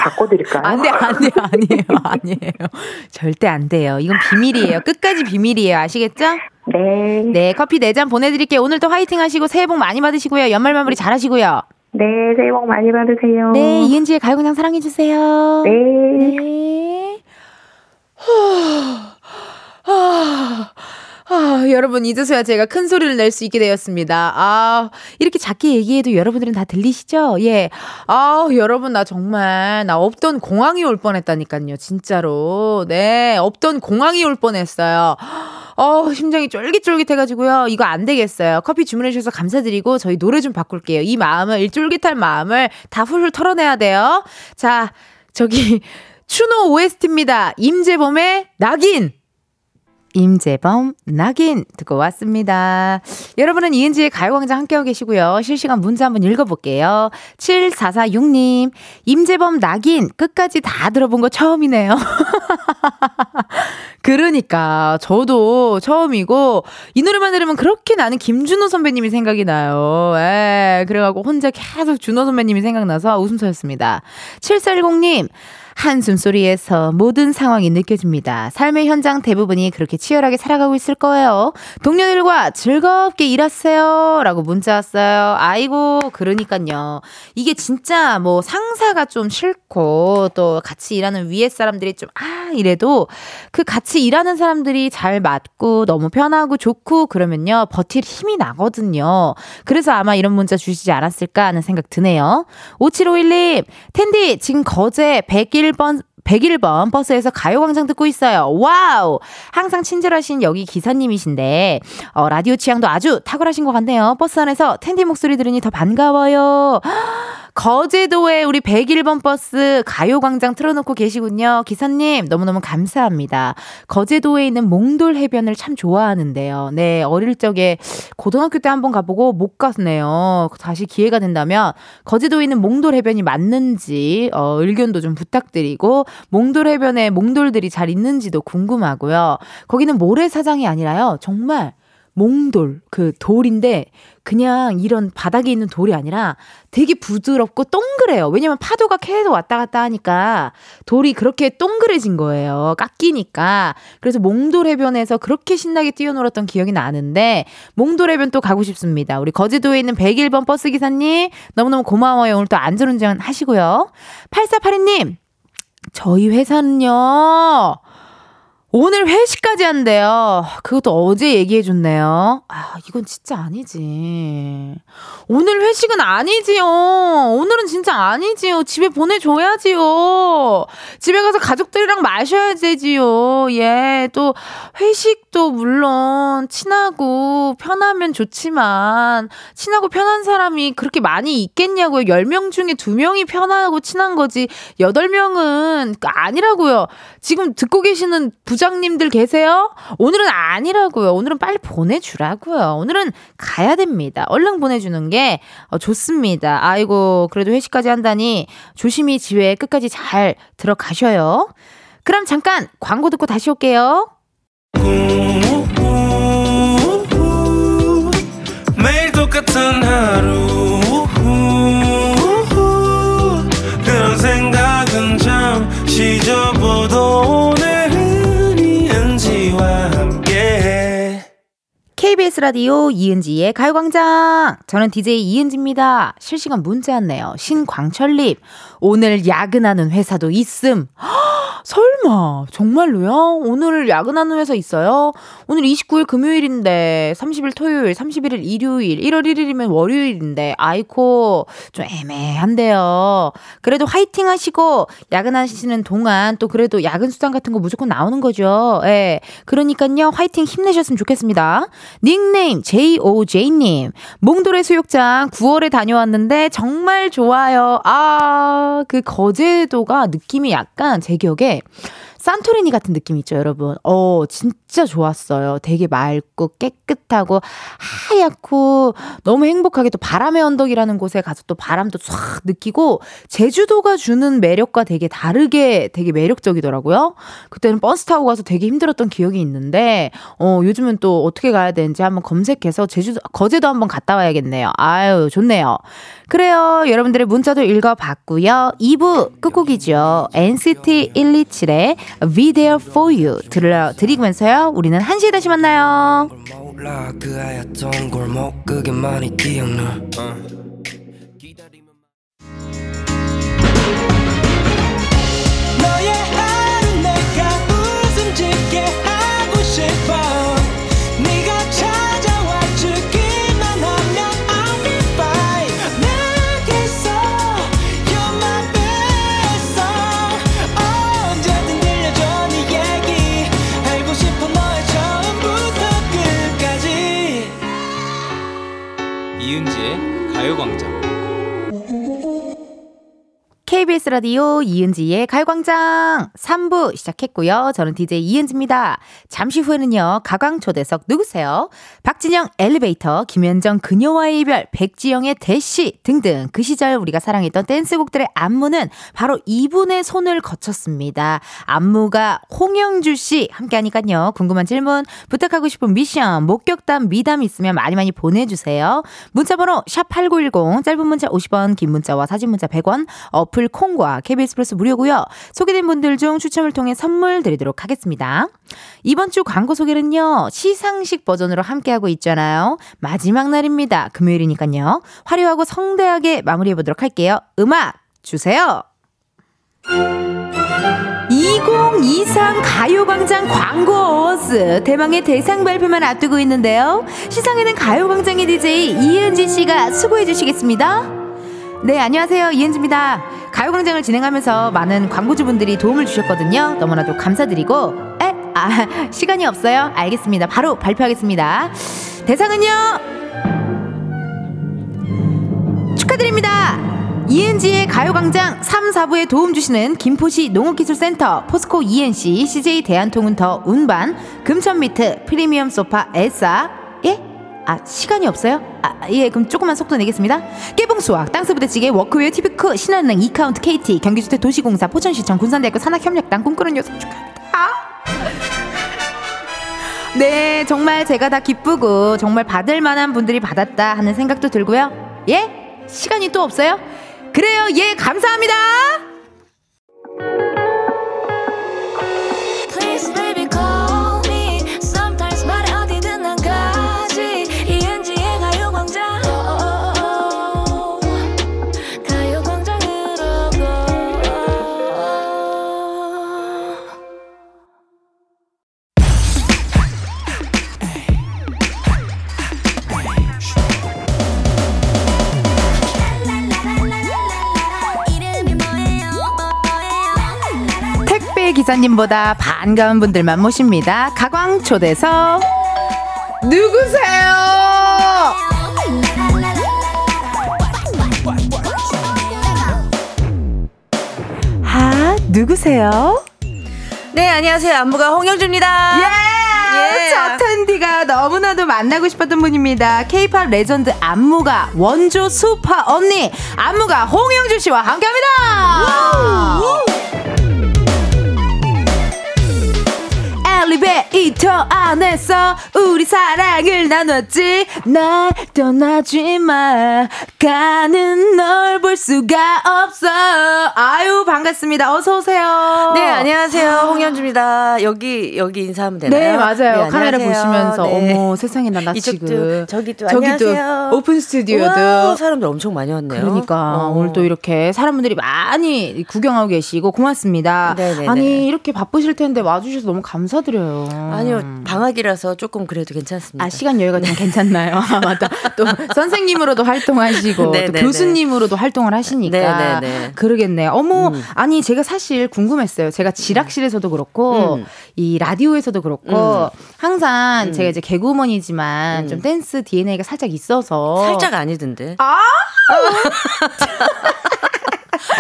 바꿔드릴까요? 안 돼, 안 돼요, 아니에요, 아니에요. 절대 안 돼요. 이건 비밀이에요. 끝까지 비밀이에요. 아시겠죠? 네. 네, 커피 4잔 보내드릴게요. 오늘도 화이팅 하시고 새해 복 많이 받으시고요. 연말 마무리 잘 하시고요. 네, 새해 복 많이 받으세요. 네, 이은지의 가요광장 사랑해주세요. 네. 네. 아, 아, 여러분, 이제서야 제가 큰 소리를 낼 수 있게 되었습니다. 아, 이렇게 작게 얘기해도 여러분들은 다 들리시죠? 예. 아, 여러분, 나 정말, 나 없던 공항이 올 뻔했다니까요. 진짜로. 네, 없던 공항이 올 뻔했어요. 어, 심장이 쫄깃쫄깃해가지고요. 이거 안 되겠어요. 커피 주문해주셔서 감사드리고, 저희 노래 좀 바꿀게요. 이 마음을, 이 쫄깃할 마음을 다 훌훌 털어내야 돼요. 자, 저기, *laughs* 추노 OST입니다. 임재범의 낙인! 임재범, 낙인 듣고 왔습니다. 여러분은 이은지의 가요광장 함께하고 계시고요. 실시간 문자 한번 읽어볼게요. 7446님, 임재범, 낙인 끝까지 다 들어본 거 처음이네요. *laughs* 그러니까 저도 처음이고 이 노래만 들으면 그렇게 나는 김준호 선배님이 생각이 나요. 에, 그래가지고 혼자 계속 준호 선배님이 생각나서 웃음 터였습니다. 7410님, 한숨 소리에서 모든 상황이 느껴집니다. 삶의 현장 대부분이 그렇게 치열하게 살아가고 있을 거예요. 동료들과 즐겁게 일하세요. 라고 문자 왔어요. 아이고, 그러니까요. 이게 진짜 뭐 상사가 좀 싫고 또 같이 일하는 위에 사람들이 좀, 아, 이래도 그 같이 일하는 사람들이 잘 맞고 너무 편하고 좋고 그러면요. 버틸 힘이 나거든요. 그래서 아마 이런 문자 주시지 않았을까 하는 생각 드네요. 5751님, 텐디, 지금 거제 101 101번 101번 버스에서 가요광장 듣고 있어요. wow! 항상 친절하신 여기 기사님이신데, 어, 라디오 취향도 아주 탁월하신 것 같네요. 버스 안에서 텐디 목소리 들으니 더 반가워요. 거제도에 우리 101번 버스 가요광장 틀어놓고 계시군요. 기사님, 너무너무 감사합니다. 거제도에 있는 몽돌 해변을 참 좋아하는데요. 네, 어릴 적에 고등학교 때 한번 가보고 못 갔네요. 다시 기회가 된다면 거제도에 있는 몽돌 해변이 맞는지, 어, 의견도 좀 부탁드리고, 몽돌 해변에 몽돌들이 잘 있는지도 궁금하고요. 거기는 모래사장이 아니라요. 정말 몽돌, 그 돌인데 그냥 이런 바닥에 있는 돌이 아니라 되게 부드럽고 동그래요. 왜냐면 파도가 계속 왔다 갔다 하니까 돌이 그렇게 동그래진 거예요. 깎이니까. 그래서 몽돌 해변에서 그렇게 신나게 뛰어놀았던 기억이 나는데 몽돌 해변 또 가고 싶습니다. 우리 거제도에 있는 101번 버스 기사님 너무너무 고마워요. 오늘 또 안전운전 하시고요. 8482님 저희 회사는요. 오늘 회식까지 한대요. 그것도 어제 얘기해 줬네요. 아, 이건 진짜 아니지. 오늘 회식은 아니지요. 오늘은 진짜 아니지요. 집에 보내줘야지요. 집에 가서 가족들이랑 마셔야 되지요. 예, 또 회식도 물론 친하고 편하면 좋지만 친하고 편한 사람이 그렇게 많이 있겠냐고요. 10명 중에 2명이 편하고 친한 거지. 8명은 아니라고요. 지금 듣고 계시는 부자 부장님들 계세요? 오늘은 아니라고요. 오늘은 빨리 보내주라고요. 오늘은 가야 됩니다. 얼른 보내주는 게 어, 좋습니다. 아이고, 그래도 회식까지 한다니 조심히 집에 끝까지 잘 들어가셔요. 그럼 잠깐 광고 듣고 다시 올게요. 매일 똑같은 하루 그런 생각은 잠시 접어도 KBS 라디오 이은지의 가요광장. 저는 DJ 이은지입니다. 실시간 문자 왔네요. 신광철님, 오늘 야근하는 회사도 있음. *gasps* 설마 정말로요? 오늘 야근하는 회사 있어요? 오늘 29일 금요일인데 30일 토요일, 31일 일요일, 1월 1일이면 월요일인데 아이코 좀 애매한데요. 그래도 화이팅 하시고 야근하시는 동안 또 그래도 야근 수당 같은 거 무조건 나오는 거죠. 예. 그러니까요. 화이팅 힘내셨으면 좋겠습니다. 닉네임 JOJ님. 몽돌의 수욕장 9월에 다녀왔는데 정말 좋아요. 아, 그 거제도가 느낌이 약간 제 기억에 산토리니 같은 느낌 있죠, 여러분. 어, 진짜 좋았어요. 되게 맑고 깨끗하고 하얗고 너무 행복하게 또 바람의 언덕이라는 곳에 가서 또 바람도 싹 느끼고 제주도가 주는 매력과 되게 다르게 되게 매력적이더라고요. 그때는 버스 타고 가서 되게 힘들었던 기억이 있는데 어, 요즘은 또 어떻게 가야 되는지 한번 검색해서 제주도 거제도 한번 갔다 와야겠네요. 아유, 좋네요. 그래요. 여러분들의 문자도 읽어 봤고요. 2부 끝곡이죠. NCT 127의 Be There For You 들려 드리면서요. 우리는 1시에 다시 만나요. KBS 라디오 이은지의 가요광장 3부 시작했고요. 저는 DJ 이은지입니다. 잠시 후에는요, 가광초대석 누구세요? 박진영 엘리베이터, 김현정 그녀와의 이별, 백지영의 대시 등등 그 시절 우리가 사랑했던 댄스곡들의 안무는 바로 이분의 손을 거쳤습니다. 안무가 홍영주 씨 함께 하니까요. 궁금한 질문, 부탁하고 싶은 미션, 목격담, 미담 있으면 많이 많이 보내주세요. 문자번호 샵8910, 짧은 문자 50원, 긴 문자와 사진 문자 100원, 어플 어플 콩과 KBS 플러스 무료고요. 소개된 분들 중 추첨을 통해 선물 드리도록 하겠습니다. 이번 주 광고 소개는요. 시상식 버전으로 함께하고 있잖아요. 마지막 날입니다. 금요일이니까요. 화려하고 성대하게 마무리해 보도록 할게요. 음악 주세요. 2023 가요광장 광고 어워즈 대망의 대상 발표만 앞두고 있는데요. 시상에는 가요광장의 DJ 이은지 씨가 수고해 주시겠습니다. 네, 안녕하세요. 이은지입니다. 가요광장을 진행하면서 많은 광고주분들이 도움을 주셨거든요. 너무나도 감사드리고, 에? 아, *laughs* 시간이 없어요? 알겠습니다. 바로 발표하겠습니다. 대상은요! 축하드립니다! 이은지의 가요광장 3, 4부에 도움 주시는 김포시 농업기술센터, 포스코 ENC, CJ 대한통운 더 운반, 금천미트, 프리미엄 소파 에싸, 예? 아, 시간이 없어요? 아, 예, 그럼 조금만 속도 내겠습니다. 깨봉수학, 땅스부대찌개, 워크웨어, 티비크, 신한은행, 이카운트, KT, 경기주택 도시공사, 포천시청, 군산대학교 산학협력단, 꿈꾸는 여성 축하합니다. *laughs* 네, 정말 제가 다 기쁘고 정말 받을 만한 분들이 받았다 하는 생각도 들고요. 예? 시간이 또 없어요? 그래요, 예, 감사합니다! 기사님보다 반가운 분들만 모십니다. 가광 초대서 누구세요? 아, 누구세요? 네, 안녕하세요. 안무가 홍영주입니다. 예! 예. 첫 텐디가 너무나도 만나고 싶었던 분입니다. 케이팝 레전드 안무가 원조 수파 언니 안무가 홍영주 씨와 함께합니다. 엘리베이터 안에서 우리 사랑을 나눴지. 날 떠나지 마. 가는 널 볼 수가 없어. 아유 반갑습니다. 어서 오세요. 네 안녕하세요. 홍현주입니다. 여기 여기 인사하면 되나요? 네 맞아요. 네, 카메라 보시면서 네. 어머 세상에 나 나 지금. 저기도 저기도 안녕하세요. 오픈 스튜디오도. 우와, 사람들 엄청 많이 왔네요. 그러니까 어. 오늘 또 이렇게 사람들이 많이 구경하고 계시고 고맙습니다. 네네네. 아니 이렇게 바쁘실 텐데 와주셔서 너무 감사드려요 아니요 방학이라서 조금 그래도 괜찮습니다 아 시간 여유가 좀 괜찮나요? 아, 맞다 또 선생님으로도 활동하시고 또 교수님으로도 활동을 하시니까 네네네. 그러겠네요. 어머, 음. 아니 제가 사실 궁금했어요. 제가 지락실에서도 그렇고 음. 이 라디오에서도 그렇고 음. 항상 음. 제가 이제 개그우먼이지만 음. 좀 댄스 DNA가 살짝 있어서 살짝 아니던데. 아! *laughs*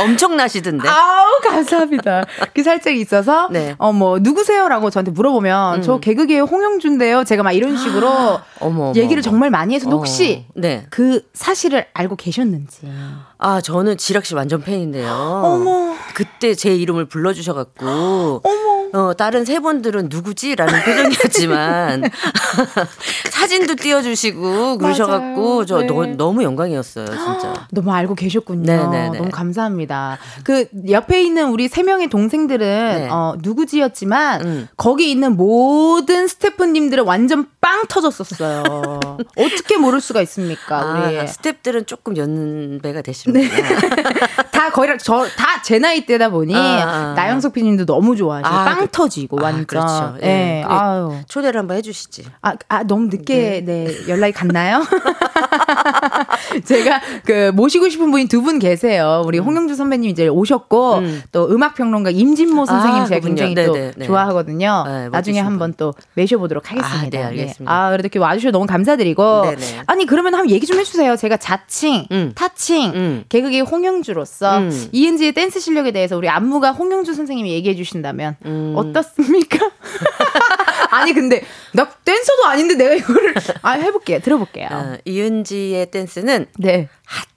엄청나시던데. 아우 감사합니다. 그 살짝 있어서 네. 어 뭐 누구세요라고 저한테 물어보면 음. 저 개그계의 홍영준데요. 제가 막 이런 식으로 어머, 어머. 얘기를 정말 많이 해서 어, 혹시 네. 그 사실을 알고 계셨는지. 아, 저는 지락 씨 완전 팬인데요. 어머. 그때 제 이름을 불러주셔갖고. 어머. 어, 다른 세 분들은 누구지? 라는 표정이었지만, *laughs* *laughs* 사진도 띄워주시고, 그러셔갖고. 저 네. 너, 너무 영광이었어요, 진짜. *gasps* 너무 알고 계셨군요. 네네네. 너무 감사합니다. 그 옆에 있는 우리 세 명의 동생들은 네. 어, 누구지였지만 음. 거기 있는 모든 스태프님들은 완전 빵 터졌었어요. *laughs* 어떻게 모를 수가 있습니까, 우리. 아, 스탭들은 조금 연배가 되시는구나. 네. 다 거의 저다 제 나이 때다 보니 아, 아. 나영석 PD님도 너무 좋아하시고 아, 빵 그- 터지고 아, 완전. 그렇죠. 예. 예. 그게- 아유. 초대를 한번 해주시지. 아, 아 너무 늦게 네. 연락이 갔나요? *laughs* 제가 그 모시고 싶은 분이 두 분 계세요. 우리 홍영주 선배님 이제 오셨고 음. 또 음악 평론가 임진모 선생님 아, 제가. 굉장히 네네, 또 네. 좋아하거든요. 네, 나중에 한번 또 매셔 보도록 하겠습니다. 아, 네, 알겠습니다. 아, 그래도 이렇게 와 주셔서 너무 감사드리고 네네. 아니 그러면 한번 얘기 좀 해 주세요. 제가 자칭, 음. 타칭, 음. 개그계 홍영주로서 음. 이은지의 댄스 실력에 대해서 우리 안무가 홍영주 선생님이 얘기해 주신다면 음. 어떻습니까? *laughs* 아니 근데 나 댄서도 아닌데 내가 이거를 아 해볼게요. 들어볼게요. 어, 이은지의 댄스는 네.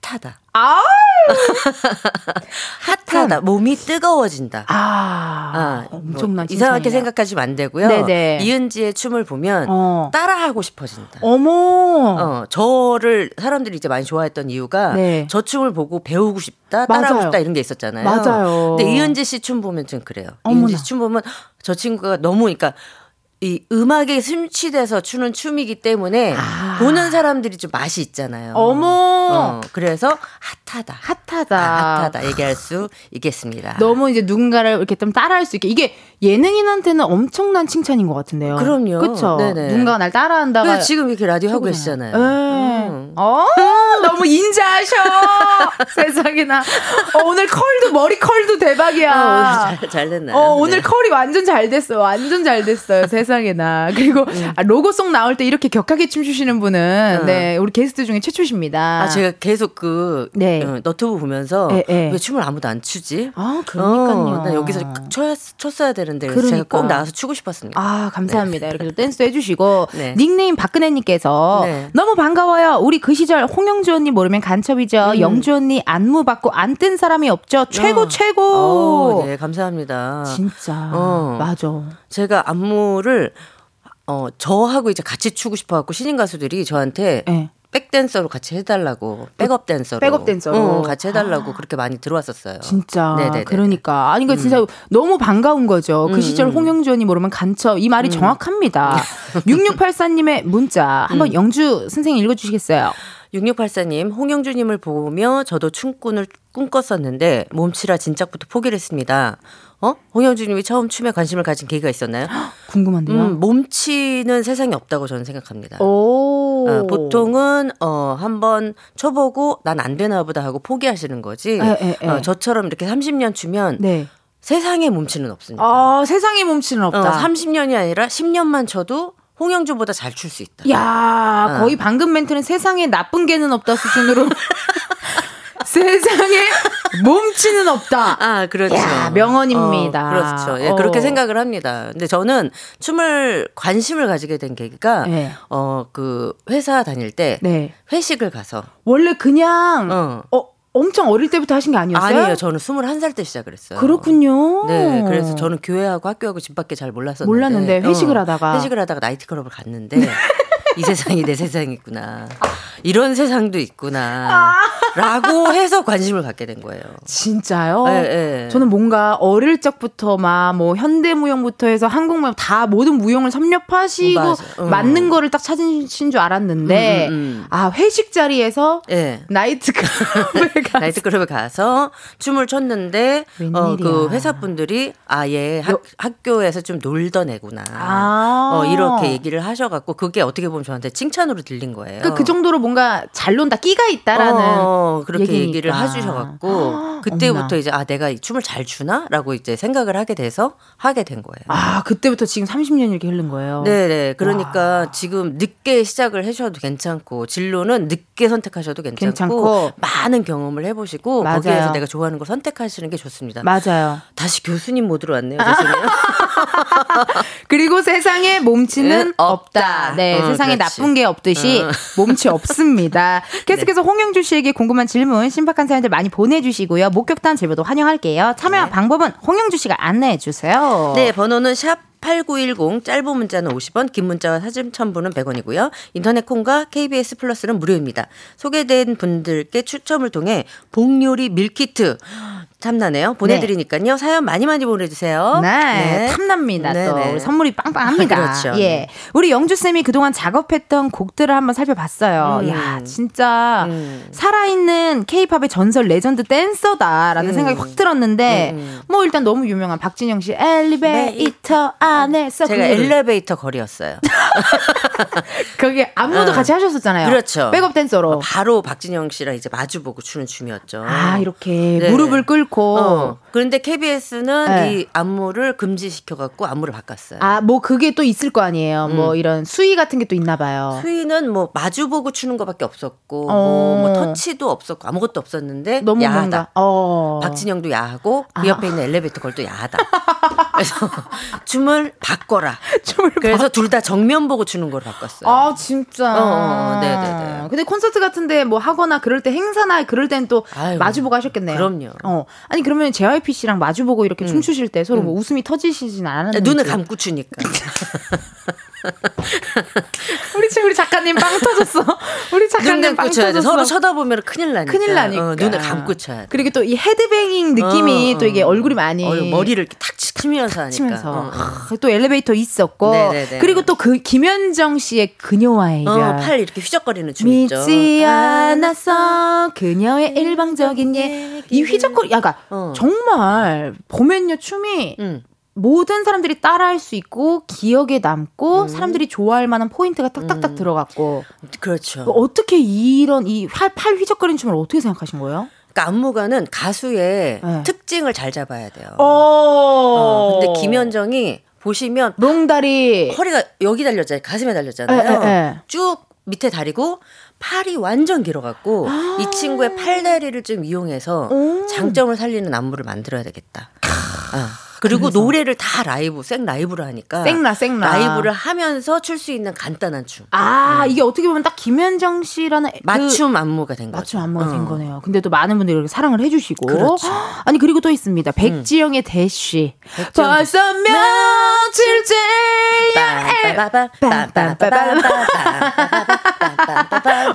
핫하다. 아, *laughs* 핫하다. 몸이 뜨거워진다. 아, 아, 엄청난 뭐 이상하게. 생각하시면 안 되고요. 네네. 이은지의 춤을 보면 어. 따라하고 싶어진다. 어머. 어, 저를 사람들이 이제 많이 좋아했던 이유가 네. 저 춤을 보고 배우고 싶다, 따라하고 맞아요. 싶다 이런 게 있었잖아요. 맞아요. 근데 이은지 씨 춤 보면 좀 그래요. 어머나. 이은지 씨 춤 보면 저 친구가 너무 그러니까 이 음악에 심취돼서 추는 춤이기 때문에 보는 사람들이 좀 맛이 있잖아요. 아. 어머. 어, 그래서 핫하다. 핫하다. 아, 핫하다 얘기할 수 있겠습니다. 너무 이제 누군가를 이렇게 좀 따라할 수 있게 이게 예능인한테는 엄청난 칭찬인 것 같은데요. 그럼요. 그렇죠. 누군가가 날 따라한다가 그래서 지금 이렇게 라디오 하고 계시잖아요. 네. 음. 어, 너무 인자하셔. *laughs* 세상에나. 어, 오늘 컬도 머리 컬도 대박이야. 어, 잘, 잘 됐나요? 어, 오늘 네. 컬이 완전 잘 됐어요. 완전 잘 됐어요. 세상 에나. *laughs* 그리고 음. 아, 로고송 나올 때 이렇게 격하게 춤추시는 분은 네, 우리 게스트 중에 최초십니다. 아, 제가 계속 그 네. 어, 너튜브 보면서 예, 예. 왜 춤을 아무도 안 추지? 아, 그러니까요. 어, 나 여기서 춰, 췄어야 되는데 그래서 제가 그러니까. 꼭 나와서 추고 싶었습니다. 아, 감사합니다. 이렇게 또 댄스도 해주시고. 네. 닉네임 박근혜님께서 네. 너무 반가워요. 우리 그 시절 홍영주 언니 모르면 간첩이죠. 영주 언니 안무 받고 안 뜬 사람이 없죠. 최고, 음. 어. 최고. 어, 네, 감사합니다. 진짜. 어. 맞아. 제가 안무를 어, 저하고 이제 같이 추고 싶어 갖고 신인 가수들이 저한테 네. 백댄서로 같이 해달라고 백업 댄서로 백업 댄서로. 응, 같이 해달라고 그렇게 많이 들어왔었어요. 진짜. 네네네. 그러니까. 아니, 그러니까 진짜 너무 반가운 거죠. 그 음, 시절 음. 홍영주 언니 모르면 간첩. 이 말이 정확합니다. *laughs* 6684님의 문자. 음. 한번 영주 선생님 읽어주시겠어요? 6684님, 홍영주님을 보며 저도 춤꾼을 꿈꿨었는데 몸치라 진작부터 포기를 했습니다. 어? 홍영주님이 처음 춤에 관심을 가진 계기가 있었나요? *gasps* 궁금한데요. 음, 몸치는 세상에 없다고 저는 생각합니다. 오. 어, 보통은 어 한번 쳐보고 난 안 되나 보다 하고 포기하시는 거지. 에, 에, 에. 어, 저처럼 이렇게 30년 추면 네. 세상에 몸치는 없습니다. 아, 세상에 몸치는 어, 없다. 30년이 아니라 10년만 쳐도 홍영주보다 잘 출 수 있다. 야, 어. 거의 방금 멘트는 세상에 나쁜 개는 없다 수준으로 *laughs* 세상에 몸치는 없다. 아, 그렇죠. 야, 명언입니다. 어, 그렇죠. 예, 어. 그렇게 생각을 합니다. 근데 저는 춤을 관심을 가지게 된 계기가 네. 어, 그 회사 다닐 때 네. 회식을 가서 원래 그냥 어. 어. 엄청 어릴 때부터 하신 게 아니었어요? 아니에요. 저는 21살 때 시작을 했어요. 그렇군요. 네, 그래서 저는 교회하고 학교하고 집 밖에 잘 몰랐었는데 몰랐는데 회식을 어, 하다가. 네. 회식을 하다가 나이트클럽을 갔는데 이 세상이 내 세상이구나. 이런 세상도 있구나. 라고 해서 관심을 갖게 된 거예요. 진짜요? 예, 예. 어? 저는 뭔가 어릴 적부터 막 뭐 현대무용부터 해서 한국무용 다 모든 무용을 섭렵하시고. 어. 맞는 거를 딱 찾으신 줄 알았는데 음, 음, 음. 아 회식 자리에서 예. 나이트 클럽에 *laughs* 가 나이트클럽에 가서 춤을 췄는데 어, 그. 회사 분들이 아예 학교에서 좀 놀던 애구나. 아. 어, 이렇게 얘기를 하셔갖고 그게 어떻게 보면 저한테 칭찬으로 들린 거예요. 그, 그 정도로 뭔가 잘 논다, 끼가 있다라는. 어, 그렇게 얘기니까. 얘기를 해주셔갖고 그때부터 어머나. 이제 아 내가 이 춤을 잘 추나라고 이제 생각을 하게 돼서 하게 된 거예요. 아, 그때부터 지금 30년 이렇게 흐른 거예요. 네네. 그러니까 지금 늦게 시작을 하셔도 괜찮고 진로는 늦게 선택하셔도 괜찮고, 괜찮고. 많은 경험을 해보시고 맞아요. 거기에서 내가 좋아하는 걸 선택하시는 게 좋습니다. 맞아요. 다시 교수님 모드로 왔네요. 교수님. *laughs* *laughs* 그리고 세상에 몸치는 응, 없다. 네, 어, 세상에 그렇지. 나쁜 게 없듯이 응. 몸치 없습니다. *laughs* 네. 계속해서 홍영주 씨에게 궁금한 질문, 신박한 사연들 많이 보내주시고요. 목격단 제보도 환영할게요. 참여 방법은 홍영주 씨가 안내해 주세요. 네, 번호는 샵8910 짧은 문자는 50원, 긴 문자와 사진 첨부는 100원이고요. 인터넷 콩과 KBS 플러스는 무료입니다. 소개된 분들께 추첨을 통해 복요리 밀키트 참나네요. 보내드리니까요. 사연 많이 많이 보내주세요. 네, 탐납니다. 또 네네. 우리 선물이 빵빵합니다. 그렇죠. 예, 네. 우리 영주 쌤이 그동안 작업했던 곡들을 한번 살펴봤어요. 음. 야, 진짜 음. 살아있는 K-pop의 전설 레전드 댄서다라는 음. 생각이 확 들었는데, 음. 뭐 일단 너무 유명한 박진영 씨 엘리베이터 안에서 제가 그. 엘리베이터 거리였어요. 거기 안무도 어. 같이 하셨었잖아요. 그렇죠. 백업 댄서로. 어, 바로 박진영 씨랑 이제 마주 보고 추는 춤이었죠. 아 이렇게 네. 무릎을 꿇고. 어. 그런데 KBS는 네. 이 안무를 금지시켜 갖고 안무를 바꿨어요. 아뭐 그게 또 있을 거 아니에요. 뭐 음. 이런 수위 같은 게 또 있나 봐요. 수위는 뭐 마주 보고 추는 것밖에 없었고 어. 뭐, 뭐 터치도 없었고 아무것도 없었는데 너무 야하다. 어. 박진영도 야하고 그 아. 옆에 있는 엘리베이터 걸도 야하다. *laughs* 그래서 *laughs* 춤을 바꿔라. *laughs* 춤을 그래서 둘다 정면 보고 추는 걸 바꿨어요. 아 진짜. 어, 어, 네네네. 근데 콘서트 같은데 뭐 하거나 그럴 때 행사나 그럴 땐또 아유, 마주보고 하셨겠네요. 그럼요. 어 아니 그러면 JYP 씨랑 마주보고 이렇게 춤추실 때 서로 뭐 웃음이 터지시진 않았는지. 눈을 감고 추니까. *laughs* *laughs* 우리 지금 우리 작가님 빵 터졌어. 우리 눈 작가님 빵 쳐야 돼. 터졌어. 서로 쳐다보면 큰일 나니까. 큰일 나니까. 어, 눈을 감고 쳐야 돼. 그리고 또 이 헤드뱅잉 느낌이 어, 또 이게 어. 얼굴이 많이 어, 머리를 이렇게 탁 치면서 하니까. 치면서 어, 어. 아, 또 엘리베이터 있었고 네네네. 그리고 또 그 김현정 씨의 그녀와의 이별 어, 팔 이렇게 휘적거리는 춤 있죠. 믿지 아, 않았어 그녀의 일방적인 얘이 휘적거리 약간 어. 정말 보면요 춤이 음. 모든 사람들이 따라할 수 있고 기억에 남고 사람들이 좋아할 만한 포인트가 딱딱딱 들어갔고 그렇죠. 어떻게 이런 이팔 휘적거리는 춤을 어떻게 생각하신 거예요? 그러니까 안무가는 가수의 네. 특징을 잘 잡아야 돼요. 어, 어, 근데 김현정이 보시면 롱다리 허리가 여기 달렸잖아요. 가슴에 에, 달렸잖아요. 에, 에. 쭉 밑에 다리고 팔이 완전 길어갖고 이 친구의 팔다리를 좀 이용해서 오. 장점을 살리는 안무를 만들어야 되겠다. 아, 그리고 노래를 다 라이브, 생 라이브로 하니까 생라 생라 라이브를 하면서 출 수 있는 간단한 춤. 아 이게 어떻게 보면 딱 김현정 씨라는 그 맞춤 안무가 된 거죠. 맞춤 안무가 된 어. 거네요. 근데 또 많은 분들이 이렇게 사랑을 해주시고 그렇죠. *gasps* 아니 그리고 또 있습니다. 백지영의 대쉬 백지영 벌써 며칠째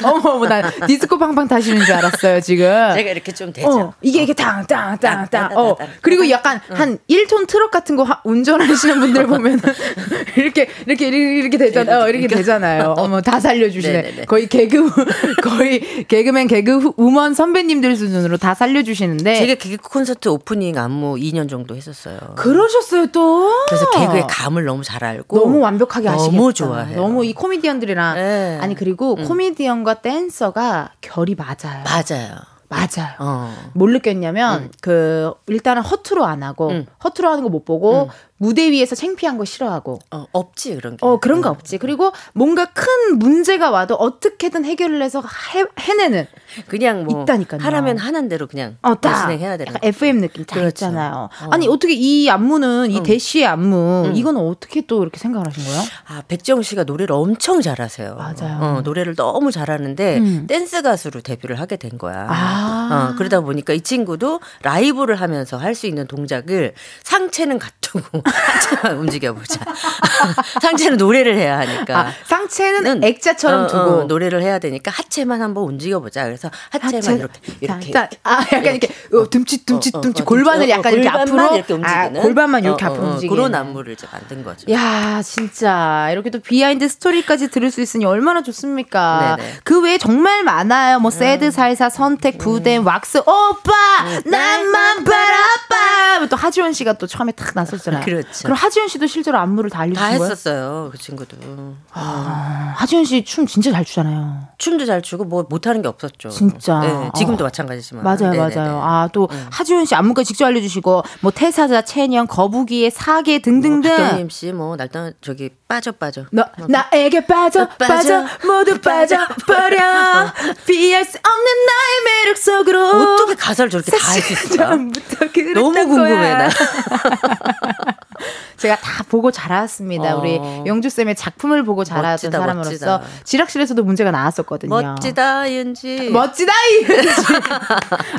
어머 어머 나 디스코 팡팡 타시는 줄 알았어요 지금. 제가 이렇게 좀 되죠. 어, 이게 이렇게 땅땅땅땅. 어. 그리고 약간 한 1톤 트럭 같은 거 하- 운전하시는 분들 보면 *laughs* 이렇게 이렇게 이렇게 되잖아요. 어, 이렇게 되잖아요. 어머 다 살려주시네. 네네네. 거의 개그 *laughs* 거의 개그맨 개그 우먼 선배님들 수준으로 다 살려주시는데. 제가 개그 콘서트 오프닝 안무 2년 정도 했었어요. 그러셨어요 또. 그래서 개그의 감을 너무 잘 알고 너무 완벽하게 너무 하시겠다. 좋아해요. 너무 이 코미디언들이랑 네. 아니 그리고 코미디언과 댄서가 결이 맞아요. 맞아요. 맞아요. 어. 뭘 느꼈냐면 그 일단은 허투루 안 하고 음. 허투루 하는 거 못 보고 무대 위에서 창피한 거 싫어하고 어, 없지 그런 게. 어 그런 거 없지 그리고 뭔가 큰 문제가 와도 어떻게든 해결을 해서 해, 해내는 그냥 뭐 있다니까요. 하라면 하는 대로 그냥 어 딱 진행해야 되는. FM 느낌 딱 그렇죠. 있잖아요. 어. 아니 어떻게 이 안무는 이 음. 대시의 안무 음. 이거는 어떻게 또 이렇게 생각을 하신 거예요? 아 백정 씨가 노래를 엄청 잘하세요. 맞아요. 어, 노래를 너무 잘하는데 음. 댄스 가수로 데뷔를 하게 된 거야. 아. 어, 그러다 보니까 이 친구도 라이브를 하면서 할 수 있는 동작을 상체는 갖두고 *laughs* 하체만 움직여보자. *laughs* 상체는 노래를 해야 하니까. 아, 상체는 는- 액자처럼 어, 두고 어, 노래를 해야 되니까 하체만 한번 움직여보자. 그래서 하체만 하체- 이렇게 이렇게 딱, 딱. 아 약간 이렇게 어, 듬칫 듬칫 어, 어, 듬칫 어, 골반을 어, 약간 이렇게 앞으로 이렇게 아, 움직이는 골반만 이렇게 어, 앞으로 어, 어, 움직이는 그런 안무를 이제 만든 거죠. 야, 진짜 이렇게 또 비하인드 스토리까지 들을 수 있으니 얼마나 좋습니까? 네네. 음. 그 외에 정말 많아요. 뭐 새드 살사 선택 부대 왁스 오빠 난만 바라봐 아, 또 하지원 씨가 또 처음에 탁 나섰잖아요. 그렇죠. 그럼 하지원 씨도 실제로 안무를 다 알려준 다 거예요? 했었어요 그 친구도. 아, 하지원 씨춤 진짜 잘 추잖아요. 춤도 잘 추고 뭐 못하는 게 없었죠. 진짜. 네, 지금도 어. 마찬가지지만. 맞아요, 네네네. 맞아요. 아, 또 음. 하지원 씨 안무까지 직접 알려주시고, 뭐 태사자, 채년, 거북이의 사계 뭐 등등등. 박경림 씨뭐 날던 저기 빠져 빠져. 너, 나에게 빠져, 빠져, 빠져, 모두 빠져 버려. *laughs* 피할 수 없는 나의 매력 속으로. 어떻게 가사를 저렇게 다 할수 그랬던 너무 궁금해 거야. 나. *laughs* 제가 다 보고 자랐습니다. 어. 우리 영주 쌤의 작품을 보고 자랐던 멋지다, 사람으로서 멋지다. 지락실에서도 문제가 나왔었거든요. 멋지다 윤지. 멋지다 이은지.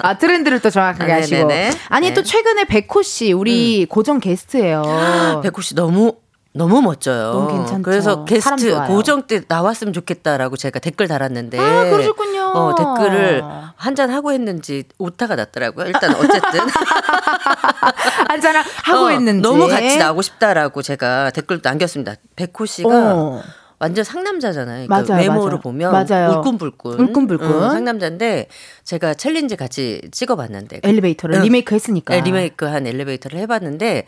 아 트렌드를 또 정확하게 아. 네네네. 아니 또 네. 최근에 백호 씨 우리 고정 게스트예요. *gasps* 백호 씨 너무 너무 멋져요. 너무 괜찮죠. 그래서 게스트. 고정 때 나왔으면 좋겠다라고 제가 댓글 달았는데. 아 그러셨군요. 어, 댓글을 한 잔 하고 했는지 오타가 났더라고요. 일단 어쨌든 *laughs* 한 잔 하고 어, 있는지 너무 같이 나오고 싶다라고 제가 댓글 남겼습니다. 백호 씨가 어. 완전 상남자잖아요. 그러니까 맞아요, 외모로 맞아요. 보면 맞아요. 울끈불끈, 울끈불끈. 응, 상남자인데 제가 challenge 같이 찍어봤는데 엘리베이터를 응. 리메이크 했으니까. 네, 리메이크한 엘리베이터를 해봤는데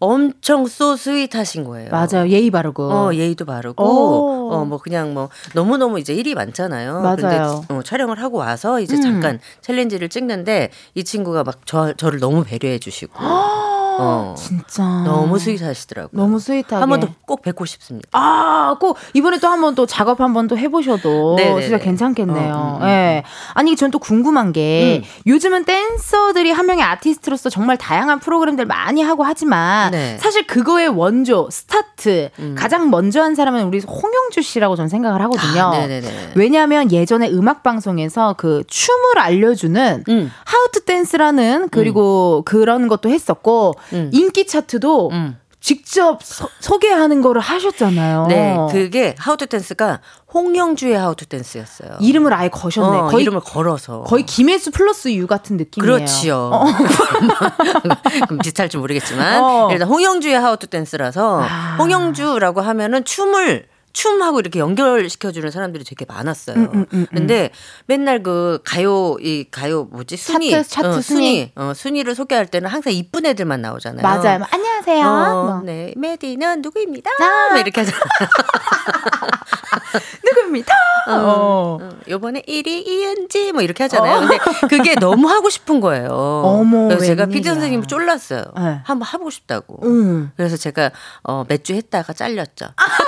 엄청 소 스윗하신 거예요. 맞아요. 예의 바르고. 어, 예의도 바르고, 오. 어, 뭐, 그냥 뭐, 너무너무 이제 일이 많잖아요. 맞아요. 근데 어, 촬영을 하고 와서 이제 음. 잠깐 challenge를 찍는데 이 친구가 막 저, 저를 너무 배려해 주시고, *gasps* 어, 진짜. 너무 sweet하시더라고요. 너무 sweet하게. 한 번 더 꼭 뵙고 싶습니다. 아, 꼭 이번에 또 한 번 또 작업 한 번 또 해보셔도 네네네. 진짜 괜찮겠네요. 어, 음, 음, 예. 아니, 전 또 궁금한 게 음. 요즘은 댄서들이 한 명의 아티스트로서 정말 다양한 프로그램들 많이 하고 하지만 네. 사실 그거의 원조, 스타트, 음. 가장 먼저 한 사람은 우리 홍영주 씨라고 저는 생각을 하거든요. 아. 왜냐하면 예전에 음악 방송에서 그 춤을 알려주는 음. How To Dance라는 그리고 그런 것도 했었고 음. 인기 차트도 음. 직접 소, 소개하는 거를 하셨잖아요. 네, 그게 How To Dance가 홍영주의 How To Dance였어요. 이름을 아예 거셨네. 어, 거의 이름을 걸어서. 거의 김혜수 Plus You 같은 느낌이에요. 그렇지요. 어. *laughs* 그럼 비슷할지 모르겠지만 어. 일단 홍영주의 How To Dance라서 아. 홍영주라고 하면은 춤을 춤하고 이렇게 연결시켜주는 사람들이 되게 많았어요. 음, 음, 음, 음. 근데 맨날 그 가요 이 가요 뭐지 순위 차트, 차트 어, 순위. 어, 순위를 소개할 때는 항상 이쁜 애들만 나오잖아요. 맞아요. 뭐, 안녕하세요. 어, 뭐. 네, 메디는 누구입니다. 아. 뭐 이렇게 하잖아. *laughs* 누구입니다. 어. 어, 요번에 1위 이은지 뭐 이렇게 하잖아요. 근데 그게 너무 하고 싶은 거예요. 어머, 그래서 제가. 피디 선생님 쫄랐어요. 네. 한번 하고 싶다고. 음. 그래서 제가 어, 몇 주 했다가 잘렸죠. 아 *laughs*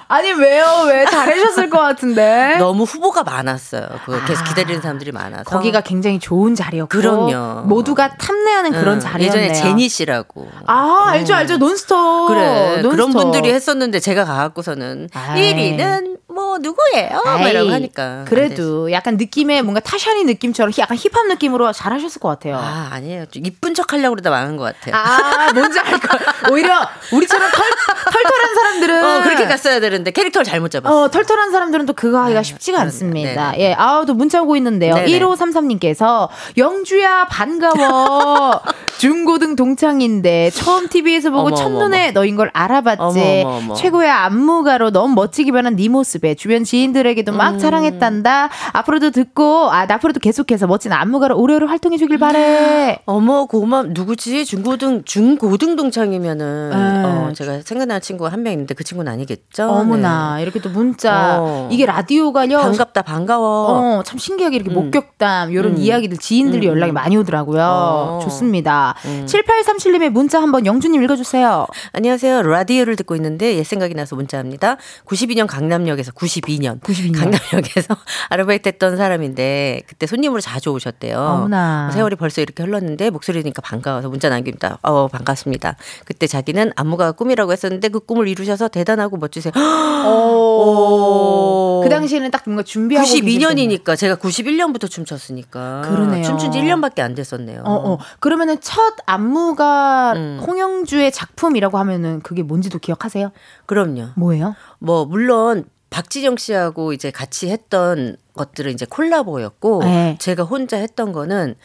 니 왜요? 왜 잘하셨을 것 같은데? *laughs* 너무 후보가 많았어요. 그 계속 기다리는 사람들이 많아서. 네? 아. 거기가 굉장히 좋은 자리였고 그럼요. 모두가 탐내하는 그런 응, 자리였네요. 예전에 제니 씨라고. 아 알죠 알죠 논스톱 그래 논스톱. 그런 분들이 했었는데 제가 가갖고서는 아이. 1위는 뭐 누구예요? 막 이러고 하니까 그래도 약간 느낌의 뭔가 타샤니 느낌처럼 약간 힙합 느낌으로 잘하셨을 것 같아요. 아 아니에요 좀 이쁜 척 하려고 그러다 망한 것 같아요. 아, 뭔지 알 걸. 오히려 우리처럼 털, 털털한 사람들은 어 그렇게 갔어야 되는데 캐릭터를 잘못 잡았어. 어, 털털한 사람들은 또 그거 하기가 아, 쉽지가 그런- 않습니다. 네네. 예, 아우, 또 문자 오고 있는데요. 네네. 1533님께서, 영주야, 반가워. 중고등 동창인데, 처음 TV에서 보고 어머, 첫눈에 너인 걸 알아봤지. 어머, 어머, 어머. 최고의 안무가로 너무 멋지게 변한 네 모습에 주변 지인들에게도 음. 막 자랑했단다. 앞으로도 듣고, 아, 앞으로도 계속해서 멋진 안무가로 오래오래 활동해 주길 바래. 어머 고마 누구지 중고등 중고등 동창이면은 네. 어, 제가 생각나는 친구가 한 명 있는데 그 친구는 아니겠죠. 어머나, 이렇게 또 문자. 어. 이게 라디오가요. 네. 반갑다 반가워. 어, 참 신기하게 이렇게 음. 목격담, 이런 음. 이야기들 지인들이 음, 연락이 음. 많이 오더라고요. 어. 좋습니다. 음. 7837님의 문자 한번 영주님 읽어주세요. 안녕하세요. 라디오를 듣고 있는데 옛 생각이 나서 문자합니다. 92년 강남역에서 92년, 92년. 강남역에서 *laughs* 아르바이트 했던 사람인데 그때 손님으로 자주 오셨대요. 어머나. 세월이 벌써 이렇게 흘렀는데 목소리니까 반가워서 문자 남깁니다. 어, 반갑습니다. 그때 자기는 안무가 꿈이라고 했었는데 그 꿈을 이루셔서 대단하고 멋지세요. *gasps* 오. 그 당시에는 딱 뭔가 준비하고 계실 때는. 92년이니까 제가 91년부터 춤췄으니까 그러네. 춤춘 지 1년밖에 안 됐었네요. 어, 어. 그러면은 첫 안무가 음. 홍영주의 작품이라고 하면은 그게 뭔지도 기억하세요? 그럼요. 뭐예요? 뭐 물론 박진영 씨하고 이제 같이 했던 것들은 이제 콜라보였고 네. 제가 혼자 했던 거는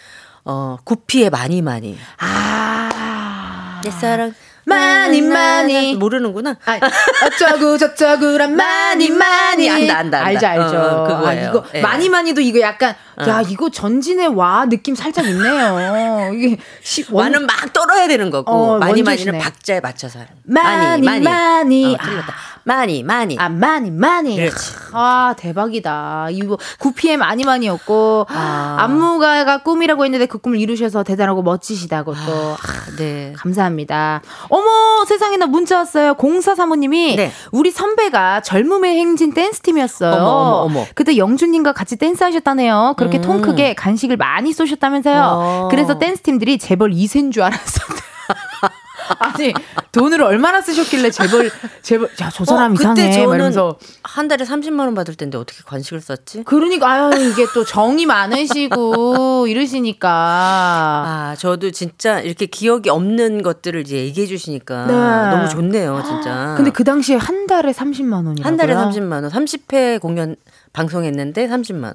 어 구피의 많이 많이 아. 내 사랑 *laughs* 많이 많이 모르는구나. 아, 어쩌고 저쩌고란 많이 많이 안다 안다. 안다. 알죠 알죠. 어, 그거예요. 아, 이거 예. 많이 많이도 이거 약간 어. 야 이거 전진의 와 느낌 살짝 있네요. 이게 시, 원- 완은 막 떨어야 되는 거고 어, 많이 원조시네. 많이는 박자에 맞춰서 하는. 많이, 많이. 어, 틀렸다. 많이 많이. 아 많이 많이. 그렇지. 아 대박이다. 이거 9pm 많이 많이였고 아. 안무가가 꿈이라고 했는데 그 꿈을 이루셔서 대단하고 멋지시다고 또. 아, 네. 감사합니다. 어 머, 세상에 나 문자 왔어요. 0435님이 네. 우리 선배가 젊음의 행진 댄스팀이었어요. 어머, 어머, 어머. 그때 영준님과 같이 댄스 하셨다네요. 그렇게 통 음. 크게 간식을 많이 쏘셨다면서요. 어. 그래서 댄스팀들이 재벌 2세인 줄 알았었대. *laughs* 아니, 돈을 얼마나 쓰셨길래 재벌, 재벌, 야, 저 사람 어, 이상해. 그때 이러면서. 한 달에 30만 원 받을 텐데 어떻게 관식을 썼지? 그러니까, 아유, 이게 또 정이 많으시고, *laughs* 이러시니까. 아, 저도 진짜 이렇게 기억이 없는 것들을 이제 얘기해 주시니까 네. 너무 좋네요, 진짜. 근데 그 당시에 한 달에 30만 원이라고요? 한 달에 30만 원, 30회 공연 방송했는데 30만 원.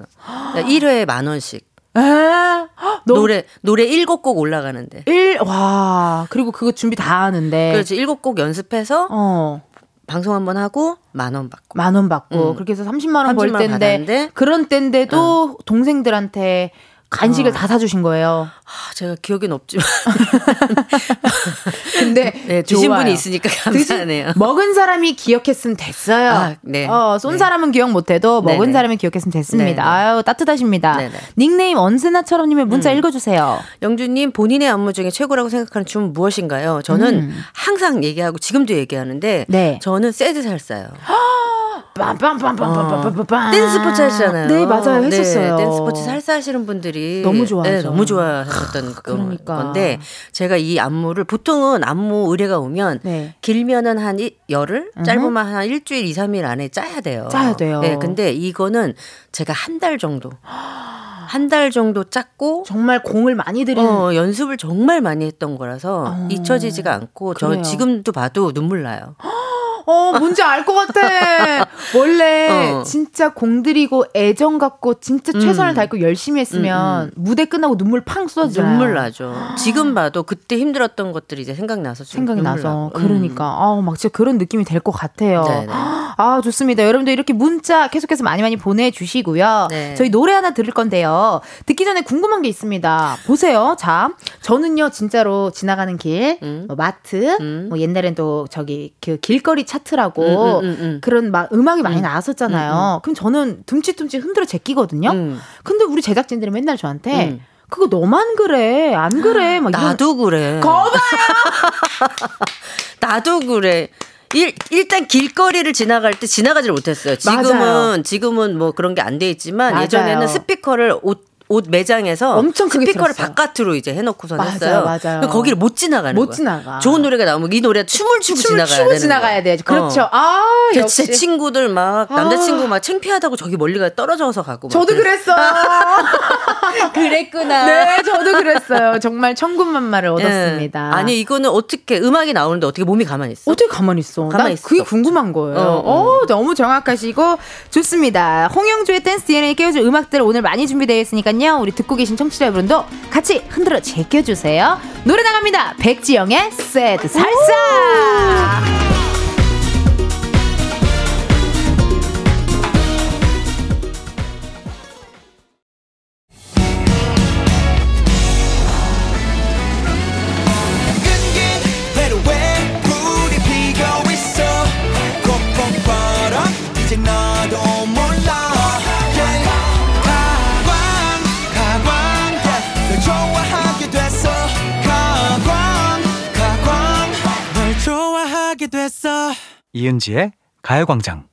1회에 만 원씩. 에? 헉, 너무 노래 노래 7곡 올라가는데. 일, 와, 그리고 그거 준비 다 하는데. 그렇지. 7곡 연습해서 어, 방송 한 번 하고 만 원 받고. 만 원 받고. 음. 그렇게 해서 30만 원벌 30만 원 때인데. 받았는데. 어. 그런 때인데도 동생들한테 간식을 다 사주신 거예요. 아, 제가 기억엔 없지만 *laughs* 근데. *laughs* 네, 주신 좋아요. 분이 있으니까 감사하네요. 드신- 먹은 사람이 기억했으면 됐어요. 아, 네. 어, 쏜 네. 사람은 기억 못해도 먹은 네네. 사람이 기억했으면 됐습니다. 네네. 아유, 따뜻하십니다. 네네. 닉네임 언제나처럼님의 문자 음. 읽어주세요. 영주님 본인의 안무 중에 최고라고 생각하는 춤은 무엇인가요? 저는 음. 항상 얘기하고 지금도 얘기하는데 네. 저는 Sad Salsa요. *laughs* 빰빰빰빰빰빰빰빰. 댄스 스포츠 하시잖아요. 네, 맞아요. 했었어요. 댄스 스포츠 살사 하시는 분들이 너무 좋아하죠. 네, 너무 좋아하셨던 그 그러니까. 건데 제가 이 안무를 보통은 안무 의뢰가 오면 네. 길면은 한 이- 열흘, 음흠. 짧으면 한 일주일, 이, 삼일 안에 짜야 돼요. 짜야 돼요. 네, 근데 이거는 제가 한 달 정도 한달 정도 짰고 정말 공을 많이 들이는 어, 연습을 정말 많이 했던 거라서 어. 잊혀지지가 않고 그래요. 저 지금도 봐도 눈물 나요. 어, 뭔지 알 것 같아. *laughs* 원래 어. 진짜 공들이고 애정 갖고 진짜 음. 최선을 다했고 열심히 했으면 무대 끝나고 눈물 팡 쏟아지잖아요. 눈물 나죠. *gasps* 지금 봐도 그때 힘들었던 것들이 이제 생각나서 좀 생각이 나서 나고. 음. 그러니까 아우 막 진짜 그런 느낌이 될 것 같아요. 네네. *gasps* 아 좋습니다. 여러분들 이렇게 문자 계속해서 많이 많이 보내주시고요. 네. 저희 노래 하나 들을 건데요. 듣기 전에 궁금한 게 있습니다. 보세요. 자 저는요 진짜로 지나가는 길, 음. 뭐 마트, 음. 뭐 옛날엔 또 저기 그 길거리 차트라고 음, 음, 음, 음. 그런 막 음악이 많이 나왔었잖아요. 그럼 저는 둠칫둠칫 흔들어 제끼거든요. 음. 근데 우리 제작진들이 맨날 저한테 음. 그거 너만 그래 안 그래 막 이런 나도 그래. 거봐 *laughs* 나도 그래. 일, 일단 길거리를 지나갈 때 지나가지를 못했어요. 지금은 맞아요. 지금은 뭐 그런 게 안 돼 있지만 맞아요. 예전에는 스피커를 옷, 옷 매장에서 엄청 스피커를 틀었어요. 바깥으로 이제 해놓고서 맞아요, 했어요. 맞아요. 거기를 못 지나가는 못 거야. 지나가. 좋은 노래가 나오면 이 노래 춤을 추고 춤을 지나가야 지나가야. 돼. 그렇죠. 어. 아, 제, 역시. 제 친구들 막 아. 남자친구 막 창피하다고 저기 멀리 가 떨어져서 가고 막 저도 그랬어요. 그랬어요. *laughs* 그랬구나. 네, 저도 그랬어요. 정말 천군만마를 얻었습니다. 예. 아니 이거는 어떻게 음악이 나오는데 어떻게 몸이 가만히 있어? 어떻게 가만히 있어? 가만히 난 있을 그게. 궁금한 거예요. 어, 어, 어. 너무 정확하시고 좋습니다. 홍영주의 댄스 DNA 깨워줄 음악들 오늘 많이 준비되어 있으니까요. 우리 듣고 계신 청취자 여러분도 같이 흔들어 제껴주세요. 노래 나갑니다. 백지영의 새드 살사. 됐어 이은지의 가요광장.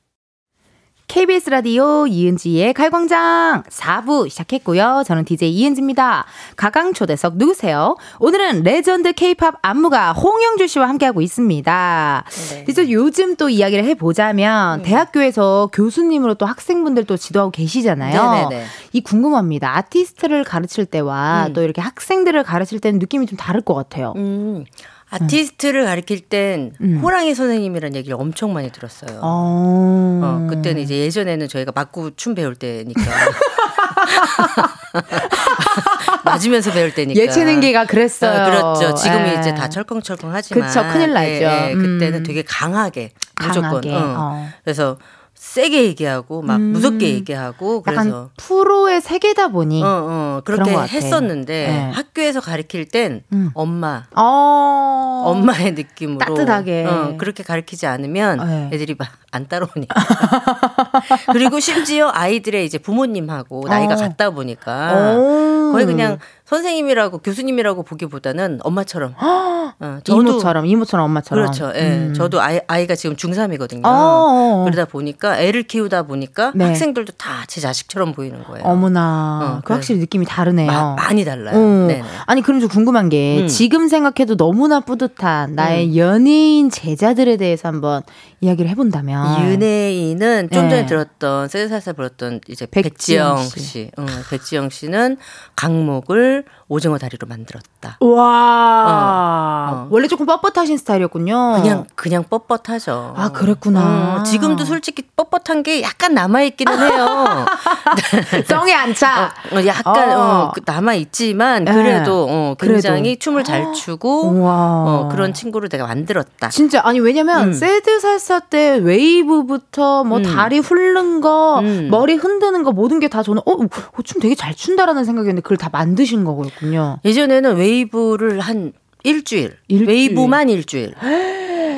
KBS 라디오 이은지의 가요광장 4부 시작했고요. 저는 DJ 이은지입니다. 가광 초대석 누구세요? 오늘은 legend K-pop 안무가 홍영주 씨와 함께하고 있습니다. 네. 그래서 요즘 또 이야기를 해보자면 대학교에서 교수님으로 또 학생분들 또 지도하고 계시잖아요. 네네네. 이 궁금합니다. 아티스트를 가르칠 때와 음. 또 이렇게 학생들을 가르칠 때는 느낌이 좀 다를 것 같아요. 음, 아티스트를 가르칠 땐 음. 호랑이 선생님이라는 얘기를 엄청 많이 들었어요. 어, 어, 그때는 이제 예전에는 저희가 맞고 춤 배울 때니까. *laughs* 맞으면서 배울 때니까. 예체능계가 그랬어요. 어, 그렇죠. 지금은 예. 이제 다 철컹철컹 하지만. 그쵸, 큰일 나죠. 예, 예. 그때는 음. 되게 강하게 무조건. 강하게, 어. 어. 그래서 세게 얘기하고 막 음. 무섭게 얘기하고 그래서 프로의 세계다 보니 어, 어, 그렇게. 했었는데 네. 학교에서 가르칠 땐 음. 엄마 어. 엄마의 느낌으로 따뜻하게. 어, 그렇게 가르치지 않으면 네. 애들이 막 안 따라오니까 *laughs* 그리고 심지어 아이들의 이제 부모님하고 나이가 어. 같다 보니까 오. 거의 그냥 선생님이라고 교수님이라고 보기보다는 엄마처럼 어, 저도 이모처럼 이모처럼 엄마처럼 그렇죠. 예. 음. 저도 아이, 아이가 지금 중3이거든요. 어. 그러다 보니까 애를 키우다 보니까 네. 학생들도 다 제 자식처럼 보이는 거예요. 어머나 어, 그. 확실히 느낌이 다르네요. 마- 많이 달라요. 어. 아니 그럼 좀 궁금한 게 음. 지금 생각해도 너무나 뿌듯한 나의 연예인 제자들에 대해서 한번 이야기를 해본다면 윤혜인은 좀 네. 전에 들었던 세살살 불었던 이제 백지영 백지영 씨. 씨, 어, 백지영 씨는 강목을 오징어 다리로 만들었다. 와 어. 원래 조금 뻣뻣하신 스타일이었군요. 그냥 그냥 뻣뻣하죠. 아, 그랬구나. 어, 지금도 솔직히 뻣뻣한 게 약간 남아 있기는 해요. *laughs* 성에 안 차. 어, 약간 어. 어, 남아 있지만 네. 그래도 어, 굉장히 그래도. 춤을 잘 추고 우와. 어, 그런 친구를 내가 만들었다. 진짜 아니 왜냐면 음. Sad Salsa 때 웨이브부터 뭐 음. 다리 훑는 거 음. 머리 흔드는 거 모든 게 다 저는 어, 어, 춤 되게 잘 춘다라는 생각이었는데 그걸 다 만드신 거 였군요. 예전에는 웨이브를 한 일주일, 일주일. 웨이브만 일주일,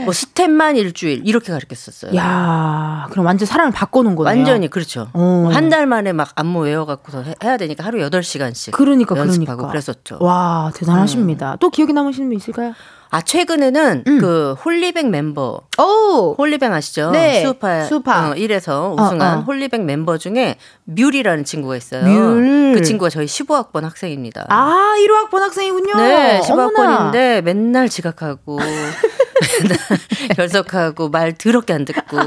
뭐 스텝만 일주일 이렇게 가르쳤었어요. 야, 그럼 완전 사람을 바꿔놓은 거네요. 완전히 그렇죠. 어. 한달 만에 막 안무 외워갖고서 해- 해야 되니까 하루 8 시간씩 그러니까 연습하고 그러니까. 그랬었죠. 와 대단하십니다. 또 기억에 남으시는 분 있을까요? 아 최근에는 음. 그 홀리뱅 멤버 오, 홀리뱅 아시죠? 네, 스우파, 스우파. 어, 1에서 우승한 어. 홀리뱅 멤버 중에 뮬이라는 친구가 있어요. 뮬. 그 친구가 저희 15학번 학생입니다. 아 15학번 학생이군요. 네, 어머나. 15학번인데 맨날 지각하고 *laughs* *laughs* 결석하고 말 더럽게 안 듣고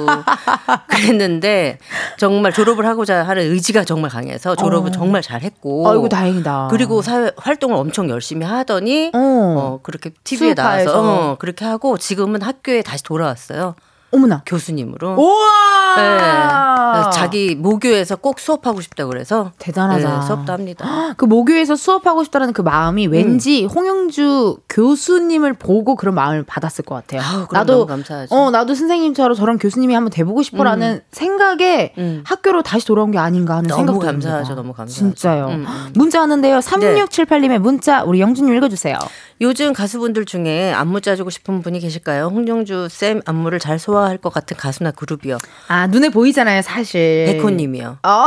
그랬는데 정말 졸업을 하고자 하는 의지가 정말 강해서 졸업을 어. 정말 잘했고 아이고 다행이다. 그리고 사회 활동을 엄청 열심히 하더니 어, 어, 그렇게 TV에. 나와서 어, 그렇게 하고 지금은 학교에 다시 돌아왔어요. 어머나. 교수님으로. 우와. 네. 자기 모교에서 꼭 수업하고 싶다 그래서 대단하다. 네, 수업도 합니다. 그 모교에서 수업하고 싶다라는 그 마음이 왠지 홍영주 교수님을 보고 그런 마음을 받았을 것 같아요. 아우, 그럼 너무 감사하죠. 어 나도 선생님처럼 저런 교수님이 한번 돼보고 싶어라는 생각에 음. 학교로 다시 돌아온 게 아닌가 하는 너무 생각도 감사하죠, 듭니다. 너무 감사하죠. 진짜요. 음, 음. 문자 왔는데요. 3678님의 문자 우리 영준님 읽어주세요. 요즘 가수분들 중에 안무 짜주고 싶은 분이 계실까요? 홍정주 쌤 안무를 잘 소화 할 것 같은 가수나 그룹이요. 아 눈에 보이잖아요, 사실. 백호님이요. 어,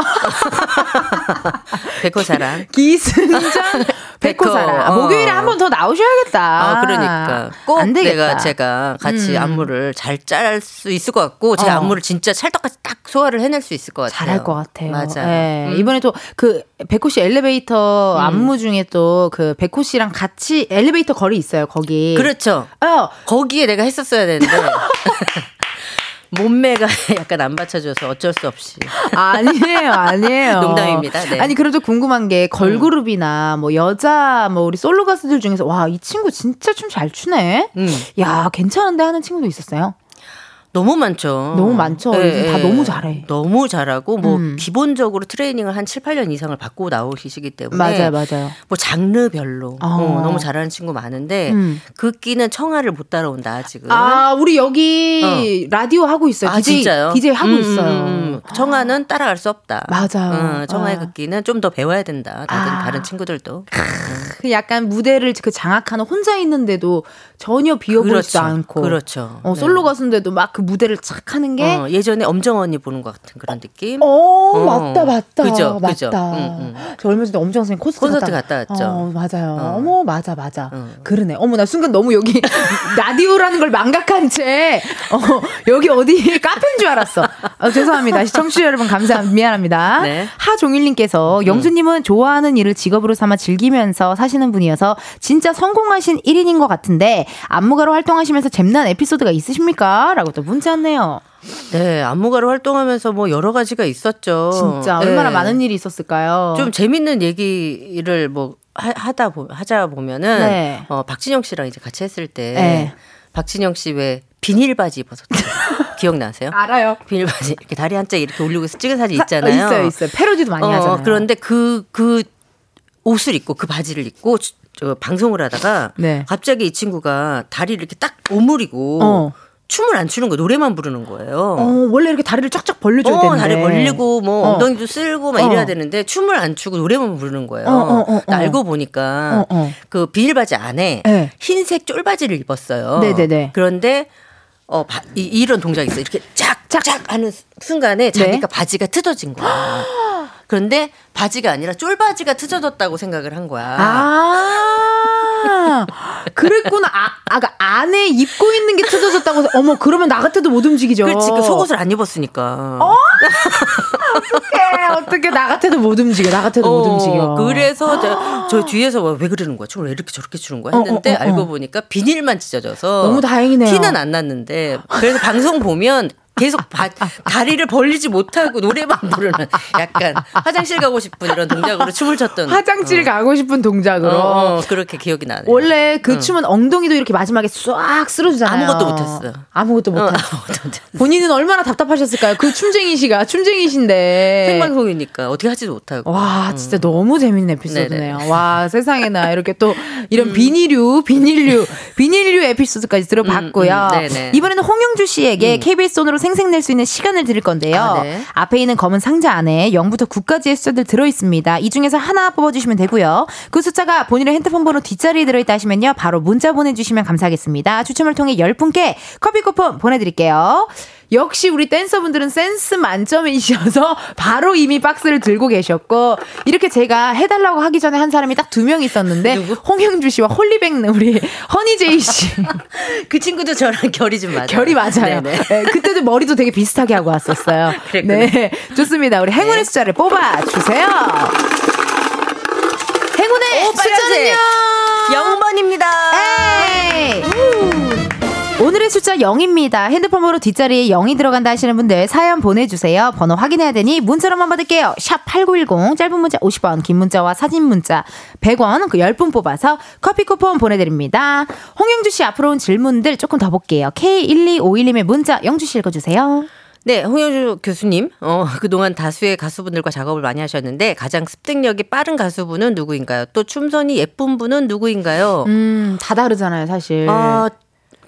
백호 사랑. *laughs* 기승전 백호, *laughs* 백호사라. 어. 목요일에 한 번 더 나오셔야겠다. 아, 그러니까. 꼭 안 되겠다. 내가 제가 같이 음. 안무를 잘 짤 수 있을 것 같고, 제 어. 안무를 진짜 찰떡같이 딱 소화를 해낼 수 있을 것 같아요. 잘할 것 같아요. 맞아요. 예. 음. 이번에 또 그 백호 씨 엘리베이터 안무 중에 또 그 백호 씨랑 같이 엘리베이터 거리 있어요. 거기. 그렇죠. 어, 거기에 내가 했었어야 되는데. *laughs* 몸매가 *laughs* 약간 안 받쳐줘서 어쩔 수 없이. 아니에요, 아니에요. *laughs* 농담입니다. 네. 아니 그래도 궁금한 게 걸그룹이나 뭐 여자 뭐 우리 솔로 가수들 중에서 와 이 친구 진짜 춤 잘 추네. 음. 야 괜찮은데 하는 친구도 있었어요. 너무 많죠. 너무 많죠. 요즘 다 너무 잘해. 너무 잘하고 뭐 음. 기본적으로 트레이닝을 한 7, 8년 이상을 받고 나오시기 때문에 맞아요, 맞아요. 뭐 장르별로 어. 어, 너무 잘하는 친구 많은데 음. 그 끼는 청아를 못 따라온다 아직은. 아 우리 여기 라디오 하고 있어요. 아, DJ, 진짜요? DJ 하고 음, 있어요. 음, 음. 청아는 따라갈 수 없다. 맞아요. 어, 청아의 아. 그 끼는 좀 더 배워야 된다. 다른 아. 다른 친구들도. 그 약간 무대를 그 장악하는 혼자 있는데도 전혀 비어보지도 않고 그렇죠. 어, 네. 솔로 가수인데도 막 그 무대를 착 하는 게 어, 예전에 엄정 언니 보는 것 같은 그런 느낌. 어, 어. 맞다 맞다 그죠, 맞다. 그죠. 응, 응. 저 얼마 전에 엄정 선생 콘서트, 콘서트 갔다 왔죠. 어, 맞아요. 어. 어. 머 맞아 맞아. 어. 그러네. 어머 나 순간 너무 여기 *laughs* 라디오라는 걸 망각한 채 어, 여기 어디 *laughs* 카페인 줄 알았어. 어, 죄송합니다. 시청자 여러분 감사 미안합니다. 네. 하종일님께서 영수님은 좋아하는 일을 직업으로 삼아 즐기면서 사시는 분이어서 진짜 성공하신 1인인 것 같은데 안무가로 활동하시면서 잼난 에피소드가 있으십니까? 라고 또 문자 왔네요. 네, 안무가로 활동하면서 뭐 여러 가지가 있었죠. 진짜 네. 얼마나 많은 일이 있었을까요? 좀 재밌는 얘기를 뭐 하, 하다 보, 하자 보면은 네. 어, 박진영 씨랑 이제 같이 했을 때 네. 박진영 씨 왜 비닐 바지 입었었죠? *laughs* 기억나세요? 알아요. 비닐 바지 이렇게 다리 한짝 이렇게 올리고 찍은 사진 사- 있잖아요. 있어요, 있어요. 패러디도 많이 어, 하잖아요. 그런데 그그 옷을 입고 그 바지를 입고 주- 저 방송을 하다가 네. 갑자기 이 친구가 다리를 이렇게 딱 오므리고 어. 춤을 안 추는 거예요. 노래만 부르는 거예요. 어, 원래 이렇게 다리를 쫙쫙 벌려줘야 어, 되는데. 다리 벌리고 뭐 어. 엉덩이도 쓸고 막 어. 이래야 되는데 춤을 안 추고 노래만 부르는 거예요. 어, 어, 어, 나 어. 알고 보니까 어, 어. 그 비닐 바지 안에 네. 흰색 쫄바지를 입었어요. 네네네. 그런데 어 바- 이, 런 동작이 있어요. 이렇게 짝짝 하는 순간에 네. 자기가 바지가 트어진 거야. *gasps* 그런데 바지가 아니라 쫄바지가 트어졌다고 생각을 한 거야. 아, 그랬구나. 아, 아까 안에 입고 있는 게 해서, 어머, 그러면 나 같아도 못 움직이죠. 그렇지. 그 속옷을 안 입었으니까. 어떡해, 어떻게 나 같아도 못 움직여. 나 같아도 못 어, 움직여. 그래서 저, 저 뒤에서 왜 그러는 거야? 춤을 왜 이렇게 저렇게 추는 거야? 어, 했는데 어, 어, 어. 알고 보니까 비닐만 찢어져서 너무 다행이네요. 티는 안 났는데 그래서 방송 보면 계속 바- 다리를 벌리지 못하고 노래만 부르는 약간 화장실 가고 싶은 이런 동작으로 춤을 췄던 화장실 가고 싶은 동작으로. 어, 어, 그렇게 기억이 나네. 원래 그 응. 춤은 엉덩이도 이렇게 마지막에 싹 쓸어주잖아요. 아무것도 못했어. 아무것도 어, 못했어. 본인은 얼마나 답답하셨을까요? 그 춤쟁이 씨가 춤쟁이신데. 생방송이니까 어떻게 하지도 못하고. 와, 음. 진짜 너무 재밌는 에피소드네요. 와, *laughs* 세상에나 이렇게 또 이런 비닐류, 비닐류, 비닐류 에피소드까지 들어봤고요. 음, 음, 네네. 이번에는 홍영주 씨에게 KBS 돈으로 생색낼 수 있는 시간을 드릴 건데요. 아, 네. 앞에 있는 검은 상자 안에 0부터 9까지의 숫자들 들어있습니다. 이 중에서 하나 뽑아주시면 되고요. 그 숫자가 본인의 핸드폰 번호 뒷자리에 들어있다 하시면요. 바로 문자 보내주시면 감사하겠습니다. 추첨을 통해 10분께 커피 쿠폰 보내드릴게요. 역시 우리 댄서분들은 센스 만점이셔서 *laughs* 바로 이미 박스를 들고 계셨고 이렇게 제가 해달라고 하기 전에 한 사람이 딱 두 명 있었는데 홍영주 씨와 홀리뱅 우리 허니제이 씨 *laughs* 그 친구도 저랑 결이 좀 맞아요. 결이 맞아요. 네, 그때도 머리도 되게 비슷하게 하고 왔었어요. *laughs* 그랬구나. 네, 좋습니다. 우리 행운의 네. 숫자를 뽑아 주세요. 행운의 숫자는요. 오늘의 숫자 0입니다. 핸드폰으로 뒷자리에 0이 들어간다 하시는 분들 사연 보내주세요. 번호 확인해야 되니 문자로만 받을게요. 샵 8910 짧은 문자 50원 긴 문자와 사진 문자 100원 그 10분 뽑아서 커피 쿠폰 보내드립니다. 홍영주 씨 앞으로 온 질문들 조금 더 볼게요. K1251님의 문자 영주 씨 읽어주세요. 네, 홍영주 교수님, 어, 그동안 다수의 가수분들과 작업을 많이 하셨는데 가장 습득력이 빠른 가수분은 누구인가요? 또 춤선이 예쁜 분은 누구인가요? 음, 다 다르잖아요, 사실. 어,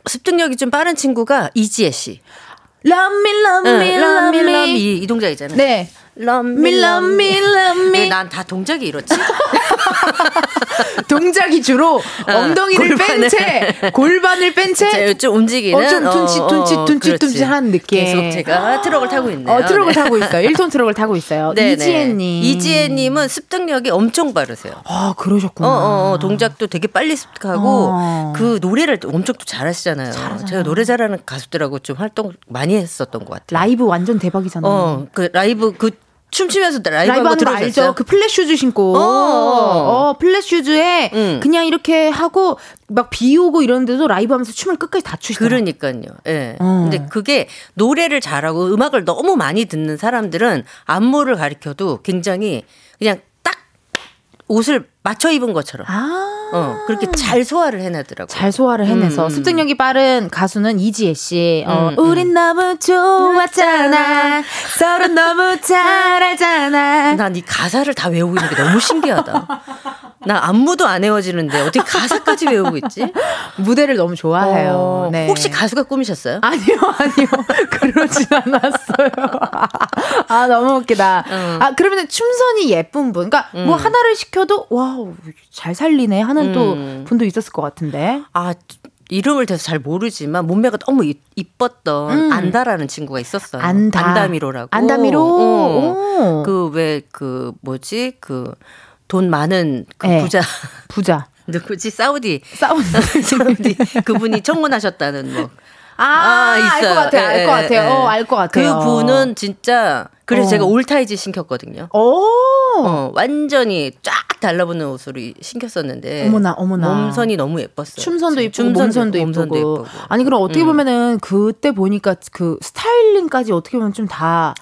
습득력이 좀 빠른 친구가 이지혜 씨. Love me, love me, 응, love love me, love me. me. 이 동작 있잖아요. 네. Love Me, love me, love me. 왜난다 동작이 이렇지? 동작이 주로 엉덩이를 뺀. 채, 골반을 뺀 채, 좀 움직이는 어, 좀 둠칫, 둠칫, 둠칫, 그렇지. 둠칫 하는 느낌. 계속 제가 트럭을 타고 있네요. 어, 트럭을 네. 타고 있어요. 1톤 트럭을 타고 있어요. 네네. 이지혜님. 이지혜님은 습득력이 엄청 빠르세요. 아, 그러셨구나. 어, 어, 어, 동작도 되게 빨리 습득하고 어. 그 노래를 또 엄청 또 잘하시잖아요. 제가 노래 잘하는 가수들하고 좀 활동 많이 했었던 것 같아요. 라이브 완전 대박이잖아요. 어, 그 라이브 그 춤추면서 라이브, 라이브 하는 거 들어보셨어요? 알죠? 그 플랫 슈즈 신고. 어. 어, 플랫 슈즈에 응. 그냥 이렇게 하고 막 비 오고 이런데도 라이브 하면서 춤을 끝까지 다 추시더라고요. 그러니까요. 예. 어. 근데 그게 노래를 잘하고 음악을 너무 많이 듣는 사람들은 안무를 가리켜도 굉장히 그냥 딱 옷을 맞춰 입은 것처럼 아. 어, 그렇게 잘 소화를 해내더라고요. 잘 소화를 해내서 음. 습득력이 빠른 가수는 이지혜 씨. 어, 음, 음. 우린 너무 좋았잖아. *laughs* 서로 너무 잘 알잖아. 난 이 가사를 다 외우고 있는 게 너무 신기하다. 나 안무도 안 외워지는데 어떻게 가사까지 외우고 있지? 무대를 너무 좋아해요. 어, 네. 혹시 가수가 꿈이셨어요? 아니요, 아니요. *laughs* 그러진 않았어요. 아, 너무 웃기다. 응. 아, 그러면 춤선이 예쁜 분. 그러니까 뭐 음. 하나를 시켜도, 와 우, 잘 살리네 하는 또 음. 분도 있었을 것 같은데. 아 이름을 대서 잘 모르지만 몸매가 너무 이- 이뻤던 음. 안다라는 친구가 있었어요. 안다. 안다미로라고. 안다미로. 어. 오. 그왜그 뭐지 그 돈 많은 그 네. 부자 부자. *laughs* 누구지 사우디 싸우는. *laughs* 사우디 그분이 청혼하셨다는 뭐. 아, 아, 알 있어요. 것 같아요. 알 예, 것 예, 같아요. 예. 어, 알것 같아요. 그 분은 진짜 그래서 어. 제가 올타이즈 신켰거든요. 오. 어, 완전히 쫙 달라붙는 옷으로 신겼었는데 어머나, 어머나. 몸선이 너무 예뻤어요. 춤선도 이쁘고 춤선도 몸선도. 몸선도 예쁘고. 아니 그럼 어떻게 음. 보면은 그때 보니까 그 스타일링까지 어떻게 보면 좀 다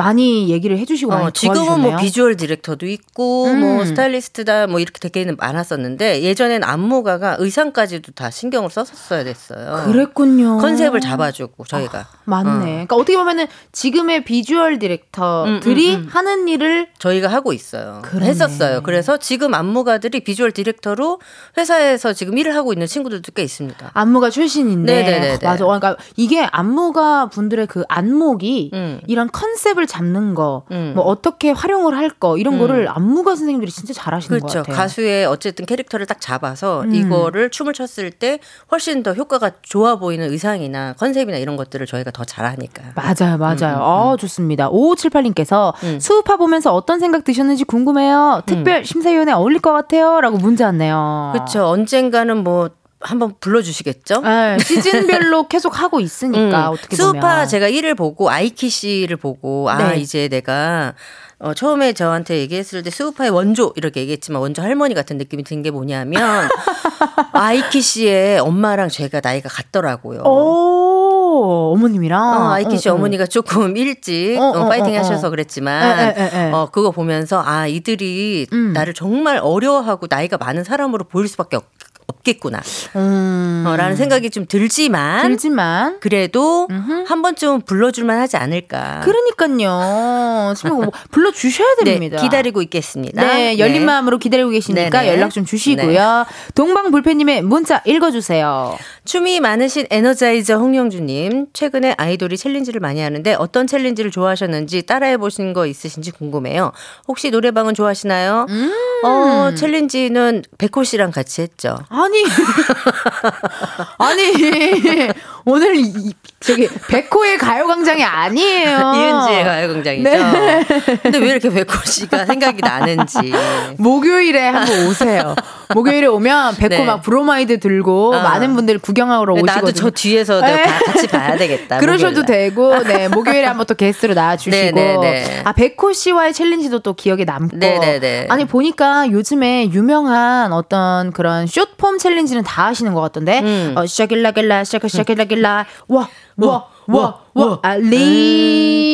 많이 얘기를 해주시고 어, 지금은 도와주셨네요. 뭐 비주얼 디렉터도 있고 음. 뭐 스타일리스트다 뭐 이렇게 되게는 많았었는데 예전엔 안무가가 의상까지도 다 신경을 썼었어야 됐어요. 그랬군요. 컨셉을 잡아주고 저희가 맞네. 어. 그러니까 어떻게 보면은 지금의 비주얼 디렉터들이 음, 음, 음. 하는 일을 저희가 하고 있어요. 그러네. 했었어요. 그래서 지금 안무가들이 비주얼 디렉터로 회사에서 지금 일을 하고 있는 친구들도 꽤 있습니다. 안무가 출신인데 네네네네. 맞아. 그러니까 이게 안무가 분들의 그 안목이 음. 이런 컨셉을 잡는 거, 음. 뭐 어떻게 활용을 할 거 이런 음. 거를 안무가 선생님들이 진짜 잘하시는 것 그렇죠. 같아요. 가수의 어쨌든 캐릭터를 딱 잡아서 음. 이거를 춤을 췄을 때 훨씬 더 효과가 좋아 보이는 의상이나 컨셉이나 이런 것들을 저희가 더 잘하니까. 맞아요, 맞아요. 음, 음, 어, 좋습니다. 5578님께서 음. 수우파 보면서 어떤 생각 드셨는지 궁금해요. 특별 심사위원회 어울릴 것 같아요. 라고 문자 왔네요. 그렇죠. 언젠가는 뭐 한번 불러주시겠죠? 네, 시즌별로 *laughs* 계속 하고 있으니까 음. 어떻게 스우파 보면 제가 1을 보고 아이키 씨를 보고 아 네. 이제 내가 어, 처음에 저한테 얘기했을 때 스우파의 원조 이렇게 얘기했지만 원조 할머니 같은 느낌이 든 게 뭐냐면 *laughs* 아이키 씨의 엄마랑 제가 나이가 같더라고요. 오 어머님이랑 어, 아이키 씨 응, 응. 어머니가 조금 일찍 어, 어, 어, 파이팅 어, 어. 하셔서 그랬지만 에, 에, 에, 에. 어, 그거 보면서 아 이들이 음. 나를 정말 어려워하고 나이가 많은 사람으로 보일 수밖에 없, 없겠구나 음. 어, 라는 생각이 좀 들지만 들지만 그래도 음흠. 한 번쯤은 불러줄만 하지 않을까. 그러니까요. 지금 뭐 불러 주셔야 네, 됩니다. 기다리고 있겠습니다. 네, 열린 네. 마음으로 기다리고 계시니까 네네. 연락 좀 주시고요. 동방불패님의 문자 읽어주세요. 춤이 많으신 에너자이저 홍영주님, 최근에 아이돌이 챌린지를 많이 하는데 어떤 챌린지를 좋아하셨는지 따라해 보신 거 있으신지 궁금해요. 혹시 노래방은 좋아하시나요? 음. 어, 챌린지는 백호 씨랑 같이 했죠. 아 니, *laughs* 아니, 오늘 이, 저기, 백호의 가요광장이 아니에요. *laughs* 이은지의 가요광장이죠. 네. 근데 왜 이렇게 백호 씨가 생각이 나는지. *laughs* 목요일에 한번 오세요. 목요일에 오면 백호 네. 막 브로마이드 들고 아. 많은 분들 구경하러 오시거든요. 나도 저 뒤에서 봐- 같이 봐야 되겠다. 그러셔도. 되고, 네, 목요일에 한번 또 게스트로 나와주시고. 네, 네, 네. 아, 백호 씨와의 챌린지도 또 기억에 남고. 네, 네, 네. 아니, 보니까 요즘에 유명한 어떤 그런 숏폼 챌린지는 다 하시는 것 같던데. 음. 어, 샤길라길라, 샤카, 샤길라길라, 와, 와, 와, 와, 와, 와. 아,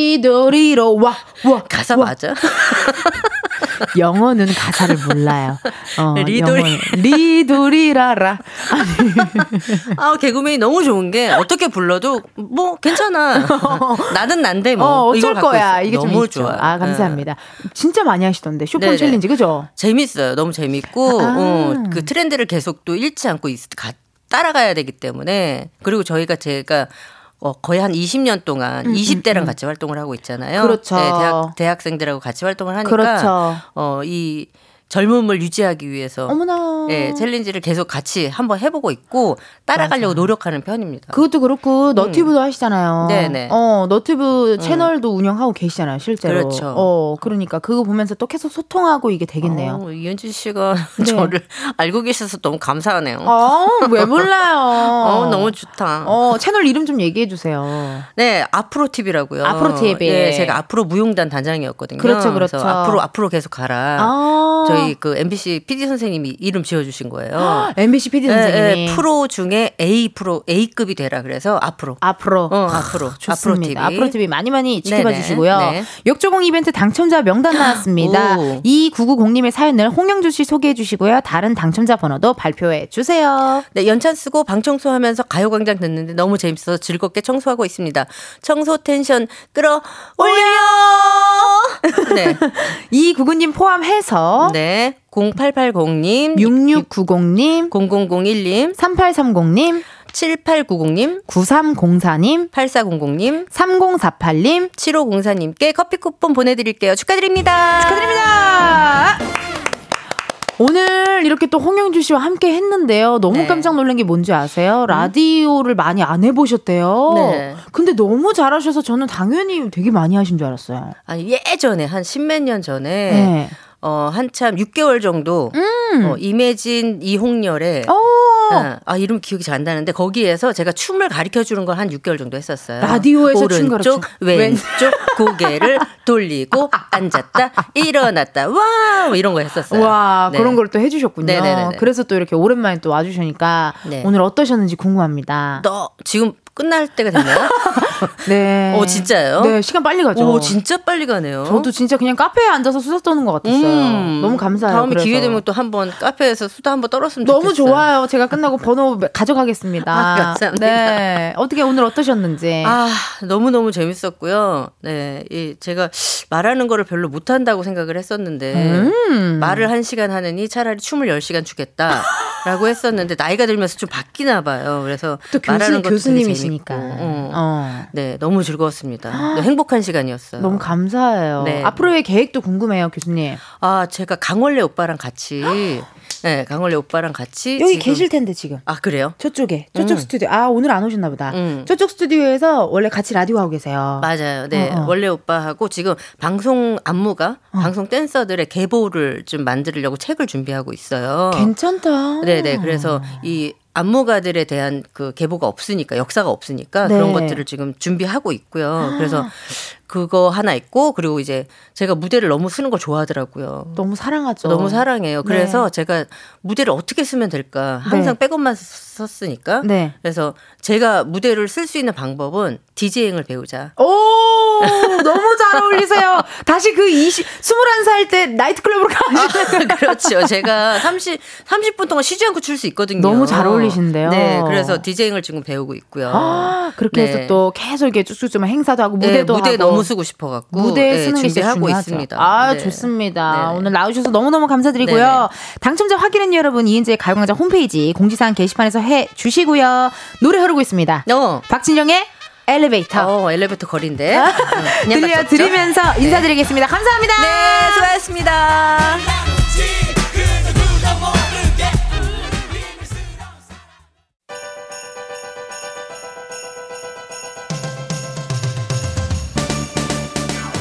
리도리로, 와, 와. 가사 와. 맞아? *laughs* *laughs* 영어는 가사를 몰라요. 어. 영어는. 리도리라라. *laughs* 아, 개그맨이 너무 좋은 게 어떻게 불러도 뭐 괜찮아. 나는 난데 뭐. 어, 어쩔 거야. 이게 좀 너무 있죠. 좋아요. 아, 감사합니다. 진짜 많이 하시던데. 숏폼 네네. 챌린지, 그죠? 재밌어요. 너무 재밌고 아. 어, 그 트렌드를 계속 또 잃지 않고 있, 가, 따라가야 되기 때문에 그리고 저희가 제가 어, 거의 한 20년 동안 20대랑 같이 활동을 하고 있잖아요. 음, 그렇죠. 네, 대학 대학생들하고 같이 활동을 하니까 그렇죠. 어, 이 젊음을 유지하기 위해서 어머나. 예, 챌린지를 계속 같이 한번 해보고 있고 따라가려고 노력하는 편입니다. 그것도 그렇고 너튜브도 하시잖아요. 음. 네네. 음. 어 너튜브 채널도 운영하고 계시잖아요, 실제로. 그렇죠. 어 그러니까 그거 보면서 또 계속 소통하고 이게 되겠네요. 어, 이은지 씨가 *laughs* 네. 저를 알고 계셔서 너무 감사하네요. 어왜 몰라요? *laughs* 어, 너무 좋다. 어 채널 이름 좀 얘기해 주세요. 네, 앞으로 TV라고요. 앞으로 TV. 네, 제가 앞으로 무용단 단장이었거든요. 그렇죠, 그렇죠. 앞으로 앞으로 계속 가라. 아 저희 그 MBC PD 선생님이 이름 지어주신 거예요. MBC PD 네, 선생님이 네, 프로 중에 A 프로 A급이 되라 그래서 앞으로. 앞으로 어, 앞으로. 좋습니다. 앞으로 TV. 앞으로 TV 많이 많이 지켜봐 네네. 주시고요. 네. 역조공 이벤트 당첨자 명단 *gasps* 나왔습니다. 오. 2990님의 사연을 홍영주 씨 소개해 주시고요. 다른 당첨자 번호도 발표해 주세요. 네, 연찬 쓰고 방 청소하면서 가요광장 듣는데 너무 재밌어서 즐겁게 청소하고 있습니다. 청소 텐션 끌어 올려! 네. *laughs* 이 구구님 포함해서 네. 0880님, 6690님, 0001님, 3830님, 7890님, 9304님, 8400님, 3048님 7504님께 커피 쿠폰 보내드릴게요. 축하드립니다. 축하드립니다. 오늘 이렇게 또 홍영주 씨와 함께 했는데요. 너무 네. 깜짝 놀란 게 뭔지 아세요? 라디오를 많이 안 해보셨대요. 네. 근데 너무 잘하셔서 저는 당연히 되게 많이 하신 줄 알았어요. 아니, 예전에, 한 십몇 년 전에, 네. 어, 한참 6개월 정도, 어, 임혜진, 이홍렬의, 음. 오, 아, 아, 이름 기억이 잘 안 나는데, 거기에서 제가 춤을 가르쳐 주는 걸 한 6개월 정도 했었어요. 라디오에서 춤 오른쪽, 왼쪽, *laughs* 고개를 돌리고, 앉았다, 일어났다, 와! 뭐 이런 거 했었어요. 와 네. 그런 걸 또 해주셨군요. 네네네네. 그래서 또 이렇게 오랜만에 또 와주시니까 네. 오늘 어떠셨는지 궁금합니다. 너 지금 끝날 때가 됐나요? *laughs* 네. 어, 진짜요? 네, 시간 빨리 가죠. 오, 진짜 빨리 가네요. 저도 진짜 그냥 카페에 앉아서 수다 떠는 것 같았어요. 음. 너무 감사해요. 다음에 그래서. 기회 되면 또 한번 카페에서 수다 한번 떨었으면 너무 좋겠어요. 좋아요. 제가 끝나고 번호 가져가겠습니다. *laughs* 아, 감사합니다. 네. 어떻게 오늘 어떠셨는지. 아, 너무 너무 재밌었고요. 네. 이 제가 말하는 거를 별로 못 한다고 생각을 했었는데 음. 말을 한 시간 하느니 차라리 춤을 10 시간 추겠다라고 했었는데 나이가 들면서 좀 바뀌나 봐요. 그래서 또 말하는 교수, 것도 되게 교수님이시니까. 어. 어. 네, 너무 즐거웠습니다. 네, 행복한 시간이었어요. 너무 감사해요. 네. 앞으로의 계획도 궁금해요, 교수님. 아, 제가 강원래 오빠랑 같이 *gasps* 네, 강원래 오빠랑 같이 여기 지금- 계실 텐데 지금. 아, 그래요? 저쪽에 저쪽 음. 스튜디오 아 오늘 안 오셨나 보다 음. 저쪽 스튜디오에서 원래 같이 라디오 하고 계세요 맞아요. 네. 어, 어. 원래 오빠하고 지금 방송 안무가 방송 댄서들의 계보를 좀 만들려고 책을 준비하고 있어요. 괜찮다 네 네. 그래서 이 안무가들에 대한 그 계보가 없으니까 역사가 없으니까 네. 그런 것들을 지금 준비하고 있고요. 그래서 그거 하나 있고 그리고 이제 제가 무대를 너무 쓰는 걸 좋아하더라고요. 너무 사랑하죠 너무 사랑해요. 네. 그래서 제가 무대를 어떻게 쓰면 될까 항상 네. 백업만 썼으니까. 네. 그래서 제가 무대를 쓸 수 있는 방법은 디제잉을 배우자. 오 너무 잘 어울리세요 다시 그 20, 21살 때 나이트클럽으로 가시는 *laughs* 그렇죠. 제가 30 30분 동안 쉬지 않고 출 수 있거든요. 너무 잘 어울리시는데요. 네, 그래서 디제잉을 지금 배우고 있고요. 아 그렇게 네. 해서 또 계속 이렇게 쭉쭉 좀 행사도 하고 네, 무대도 무대 하고 너무 쓰고 싶어갖고 무대 네, 쓰는 게 진짜 준비하고. 있습니다. 아 네. 좋습니다. 네네. 오늘 나오셔서 너무너무 감사드리고요. 당첨자 확인은 여러분 이은지의 가요광장 홈페이지 공지사항 게시판에서 해 주시고요. 노래 흐르고 있습니다. 어, 박진영의 엘리베이터 어, 엘리베이터 거리인데 *laughs* 갔었죠? 들려드리면서 인사드리겠습니다. 감사합니다. 네, 수고하셨습니다.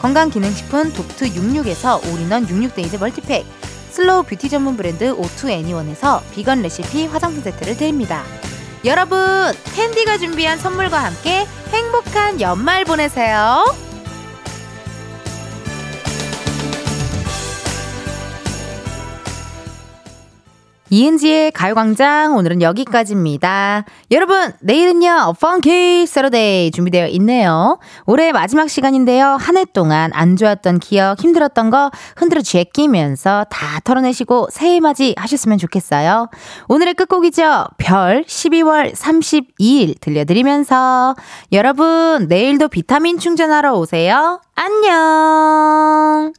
건강기능식품 독트 66에서 올인원 66 days multi-pack slow beauty 전문 브랜드 오투 애니원에서 vegan recipe 화장품 세트를 드립니다. 여러분 캔디가 준비한 선물과 함께 행복한 연말 보내세요. 이은지의 가요광장 오늘은 여기까지입니다. 여러분 내일은요 Funky Saturday 준비되어 있네요. 올해 마지막 시간인데요. 한 해 동안 안 좋았던 기억 힘들었던 거 흔들어 제끼면서 다 털어내시고 새해 맞이 하셨으면 좋겠어요. 오늘의 끝곡이죠. 별 12월 32일 들려드리면서 여러분 내일도 비타민 충전하러 오세요. 안녕.